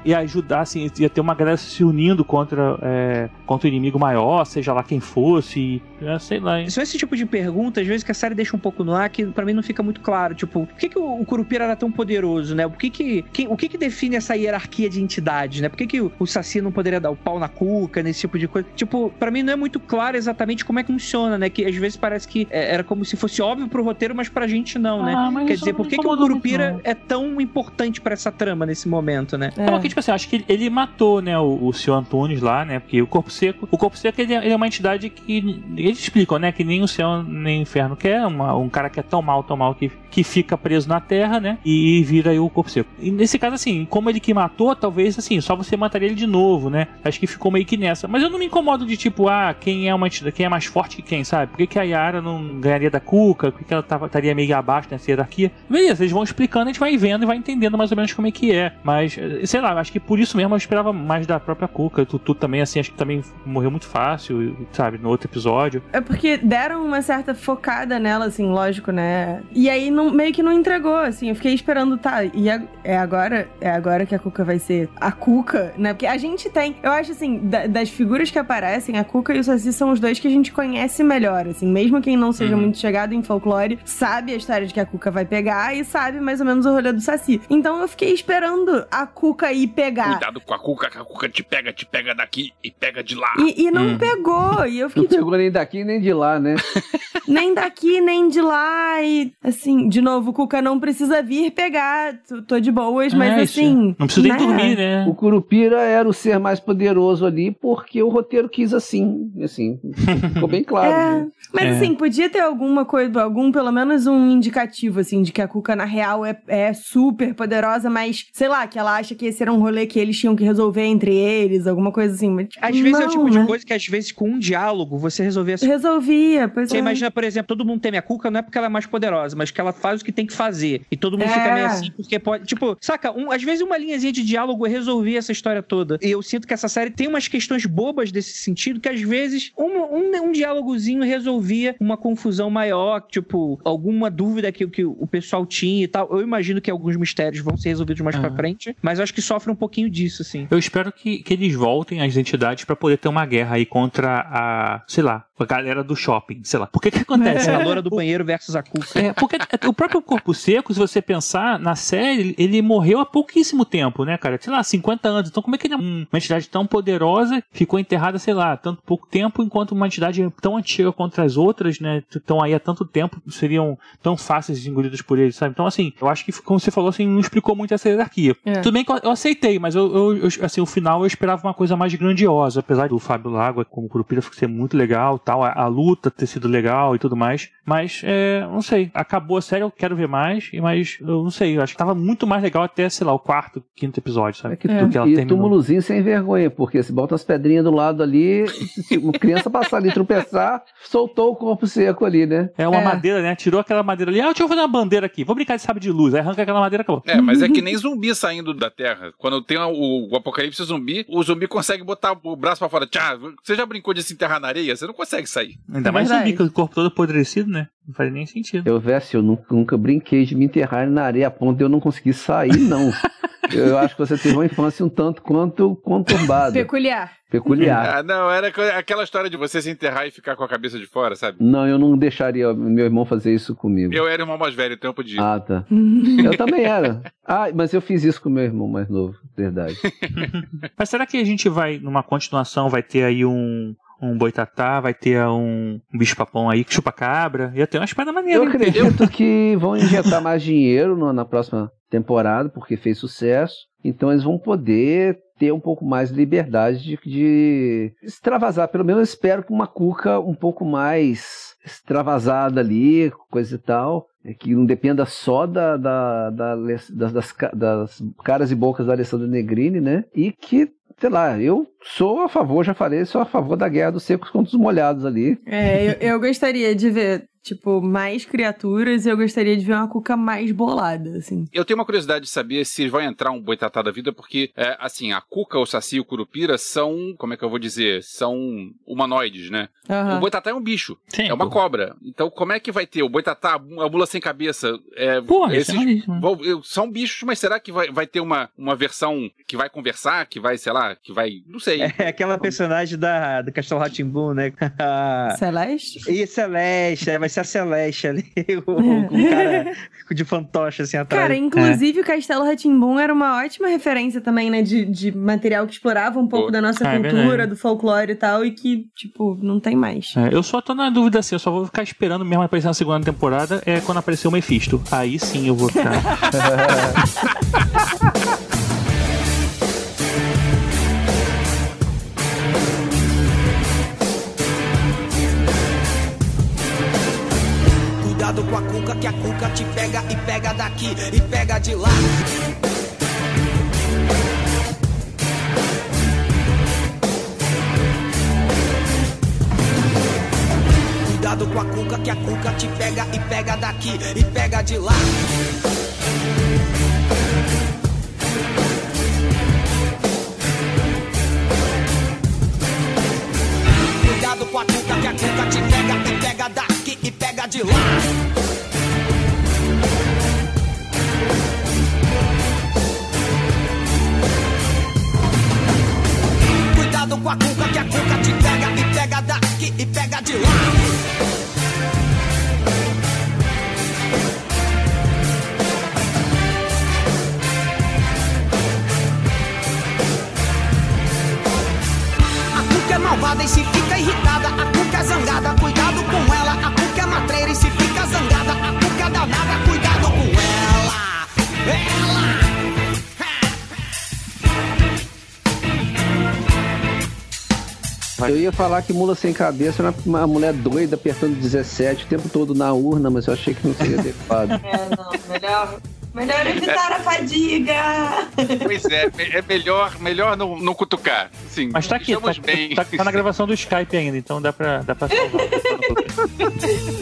Ia ajudar, assim, ia ter uma galera se unindo contra, é, contra o inimigo maior, seja lá quem fosse, é, sei lá. hein? São esse tipo de pergunta, às vezes, que a série deixa um pouco no ar, que pra mim não fica muito claro. Tipo, por que, que o, o Curupira era tão poderoso, né? Por que que, quem- o que que define essa hierarquia de entidades, né? Por que que o, o Saci não poderia dar o pau na cuca, nesse tipo de coisa? Tipo, pra mim não é muito claro exatamente como é que funciona, né? Que às vezes parece que é, era como se fosse óbvio pro roteiro, mas pra gente não, né? Ah, mas Quer dizer, por que, que o Curupira é tão importante pra essa trama nesse momento, né? É. Então, aqui, tipo assim, acho que ele, matou, né, o, o Senhor Antunes lá, né, porque o Corpo Seco, o Corpo Seco, ele é, ele é uma entidade que, eles explicam, né, que nem o céu nem o inferno quer, uma, um cara que é tão mal, tão mal, que, que fica preso na Terra, né, e vira aí o Corpo Seco. E nesse caso, assim, como ele que matou, talvez, assim, só você mataria ele de novo, né, acho que ficou meio que nessa. Mas eu não me incomodo de tipo, ah, quem é uma quem é mais forte que quem, sabe? Por que, que a Yara não ganharia da Cuca? Por que, que ela tava, estaria meio abaixo nessa hierarquia? Beleza, eles vão explicando, a gente vai vendo e vai entendendo mais ou menos como é que é. Mas, eh, sei lá, acho que por isso mesmo eu esperava mais da própria Cuca. Tu, tu também, assim, acho que também morreu muito fácil, sabe, no outro episódio. É porque deram uma certa focada nela, assim, lógico, né? E aí não, meio que não entregou, assim. Eu fiquei esperando, tá, e é agora, é agora que a Cuca vai ser a Cuca, né? Porque a gente tem, eu acho assim, da, das figuras que aparecem, a Cuca e o Saci são os dois que a gente conhece melhor, assim. Mesmo quem não seja uhum. muito chegado em folclore, sabe a história de que a Cuca vai pegar e sabe mais ou menos o rolê do Saci. Então eu fiquei esperando a Cuca ir pegar. Cuidado com a Cuca, que a Cuca te pega, te pega daqui e pega de lá. E, e não hum. pegou. E eu fiquei. Não tipo... pegou nem daqui nem de lá, né? nem daqui, nem de lá. E assim, de novo, o Cuca não precisa vir pegar. Tô de boas, mas é, assim. Não precisa nem né? dormir, né? O Curupira era o ser mais poderoso ali porque o roteiro quis assim. Assim, ficou bem claro. É, né? Mas é. assim, podia ter alguma coisa, algum, pelo menos um indicativo, assim, de que a Cuca, na real, é, é super poderosa, mas, sei lá, que ela acha que esse era um rolê que eles tinham que resolver entre eles, alguma coisa assim. Mas, às vezes não, é o tipo né? de coisa que, às vezes, com um diálogo, você resolvia... Resolvia, pois Você é. imagina, por exemplo, todo mundo teme a Cuca, não é porque ela é mais poderosa, mas que ela faz o que tem que fazer. E todo mundo é. fica meio assim, porque pode... Tipo, saca, um, às vezes uma linhazinha de diálogo resolvia essa história toda. E eu sinto que essa série tem umas questões bobas desse sentido, que às vezes um, um, um diálogozinho resolvia uma confusão maior, tipo, alguma dúvida que, que o pessoal tinha e tal. Eu imagino que alguns mistérios vão ser resolvidos mais uhum. pra frente, mas eu acho que sofre um pouquinho disso, assim. Eu espero que, que eles voltem às entidades para poder ter uma guerra aí contra a, sei lá, a galera do shopping, sei lá. Por que que acontece? É, a loura do banheiro versus a Cuca. É, porque o próprio Corpo Seco, se você pensar, na série, ele morreu há pouquíssimo tempo, né, cara? Sei lá, 50 anos. Então como é que ele é uma entidade tão poderosa ficou enterrada, sei lá, tanto pouco tempo, enquanto uma entidade tão antiga contra as outras, né, estão aí há tanto tempo, seriam tão fáceis de engolidas por ele, sabe? Então, assim, eu acho que, como você falou, assim, não explicou muito essa hierarquia. É. Tudo bem que eu, aceitei, mas eu, eu, eu, assim, o final eu esperava uma coisa mais grandiosa, apesar do Fábio Lago, como Curupira, ser muito legal tal, a, a luta ter sido legal e tudo mais. Mas, é, não sei, acabou a série, eu quero ver mais, mas eu não sei, eu acho que tava muito mais legal até, sei lá, o quarto, quinto episódio, sabe? É que, é. que ela e terminou. túmulozinho sem vergonha, porque se bota as pedrinhas do lado ali, se uma criança passar ali tropeçar, soltou o corpo seco ali, né? É uma é. madeira, né? Tirou aquela madeira ali, ah, deixa eu fazer uma bandeira aqui, vou brincar de sabe de luz, aí arranca aquela madeira e acabou. É, mas é que nem zumbi saindo da terra. Quando tem o, o apocalipse zumbi, o zumbi consegue botar o braço pra fora. Tchá, você já brincou de se enterrar na areia? Você não consegue sair. Ainda mais zumbi com o corpo todo apodrecido, né? Não faz nem sentido. Eu, Vesse, eu nunca, nunca brinquei de me enterrar na areia a ponto de eu não conseguir sair, não. eu acho que você teve uma infância um tanto quanto conturbada. Peculiar. Peculiar. Ah, não, era aquela história de você se enterrar e ficar com a cabeça de fora, sabe? Não, eu não deixaria meu irmão fazer isso comigo. Eu era o irmão mais velho, então eu podia. Ah, tá. eu também era. Ah, mas eu fiz isso com meu irmão mais novo, verdade. mas será que a gente vai, numa continuação, vai ter aí um um boitatá, vai ter um, um bicho-papão aí que chupa cabra. Ia ter uma espada maneira. Eu acredito que vão injetar mais dinheiro no, na próxima temporada, porque fez sucesso. Então eles vão poder ter um pouco mais de liberdade de, de extravasar. Pelo menos eu espero que uma cuca um pouco mais extravasada ali, coisa e tal. É que não dependa só da, da, da das, das, das, caras e bocas da Alessandra Negrini, né? E que sei lá, eu sou a favor, já falei, sou a favor da guerra dos secos contra os molhados ali. É, eu, eu gostaria de ver tipo, mais criaturas e eu gostaria de ver uma cuca mais bolada, assim. Eu tenho uma curiosidade de saber se vai entrar um boitatá da vida, porque, é, assim, a cuca, o saci e o curupira são, como é que eu vou dizer, são humanoides, né? Uhum. O boitatá é um bicho, Sim, é uma pô. cobra. Então, como é que vai ter o boitatá, a mula sem cabeça? É, pô, esses, é vão, são bichos, mas será que vai, vai ter uma, uma versão que vai conversar, que vai, sei lá, que vai, não sei. É aquela personagem da, do Castelo Ratimbu, né? Celeste? E Celeste, vai ser a Celeste ali, o, o cara de fantoche assim atrás. Cara, inclusive é. o Castelo Ratimbum era uma ótima referência também, né, de, de material que explorava um pouco da nossa é, cultura, do folclore e tal, e que, tipo, não tem mais. É, eu só tô na dúvida assim, eu só vou ficar esperando mesmo aparecer na segunda temporada, é quando aparecer o Mephisto. Aí sim eu vou ficar. cuidado com a cuca, que a cuca te pega e pega daqui e pega de lá. Cuidado com a cuca, que a cuca te pega e pega daqui e pega de lá. Cuidado com a cuca, que a cuca te pega e pega daqui e pega de lá. Cuidado com a cuca que a cuca te pega e pega daqui e pega de lá. A cuca é malvada e se fica irritada. A cuca é zangada, cuidado A cuca é danada, cuidado com ela. Ela! Eu ia falar que mula sem cabeça era uma mulher doida apertando 17 o tempo todo na urna, mas eu achei que não seria adequado. É, não, melhor, melhor evitar a fadiga. Pois é, é melhor, melhor não, não cutucar. Sim, Mas tá aqui, tá, bem. tá- tá na gravação do Skype ainda, então dá pra, dá pra salvar.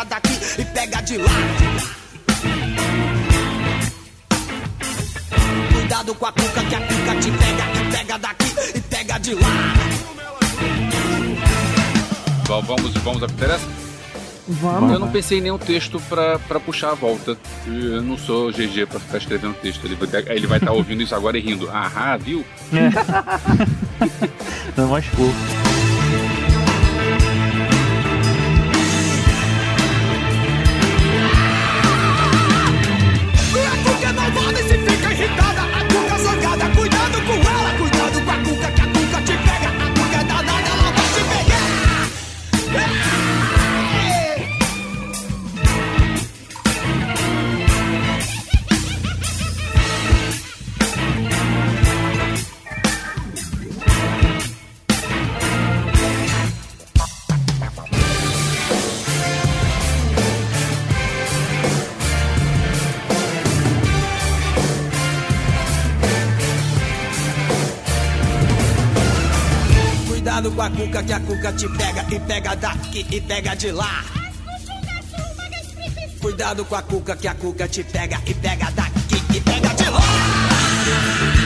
pega e pega daqui e pega de lá. Cuidado com a cuca que a cuca te pega e pega daqui e pega de lá. Va- Vamos, vamos ao que interessa? Vamos. Eu não pensei em nenhum texto pra, pra puxar a volta. Eu não sou GG pra ficar escrevendo texto. Ele, vai- ele vai estar ouvindo isso agora e rindo. Aham, viu? Não, mais fofo. Com a cuca que a cuca te pega e pega daqui e pega de lá. Cuidado com a cuca que a cuca te pega e pega daqui e pega de lá.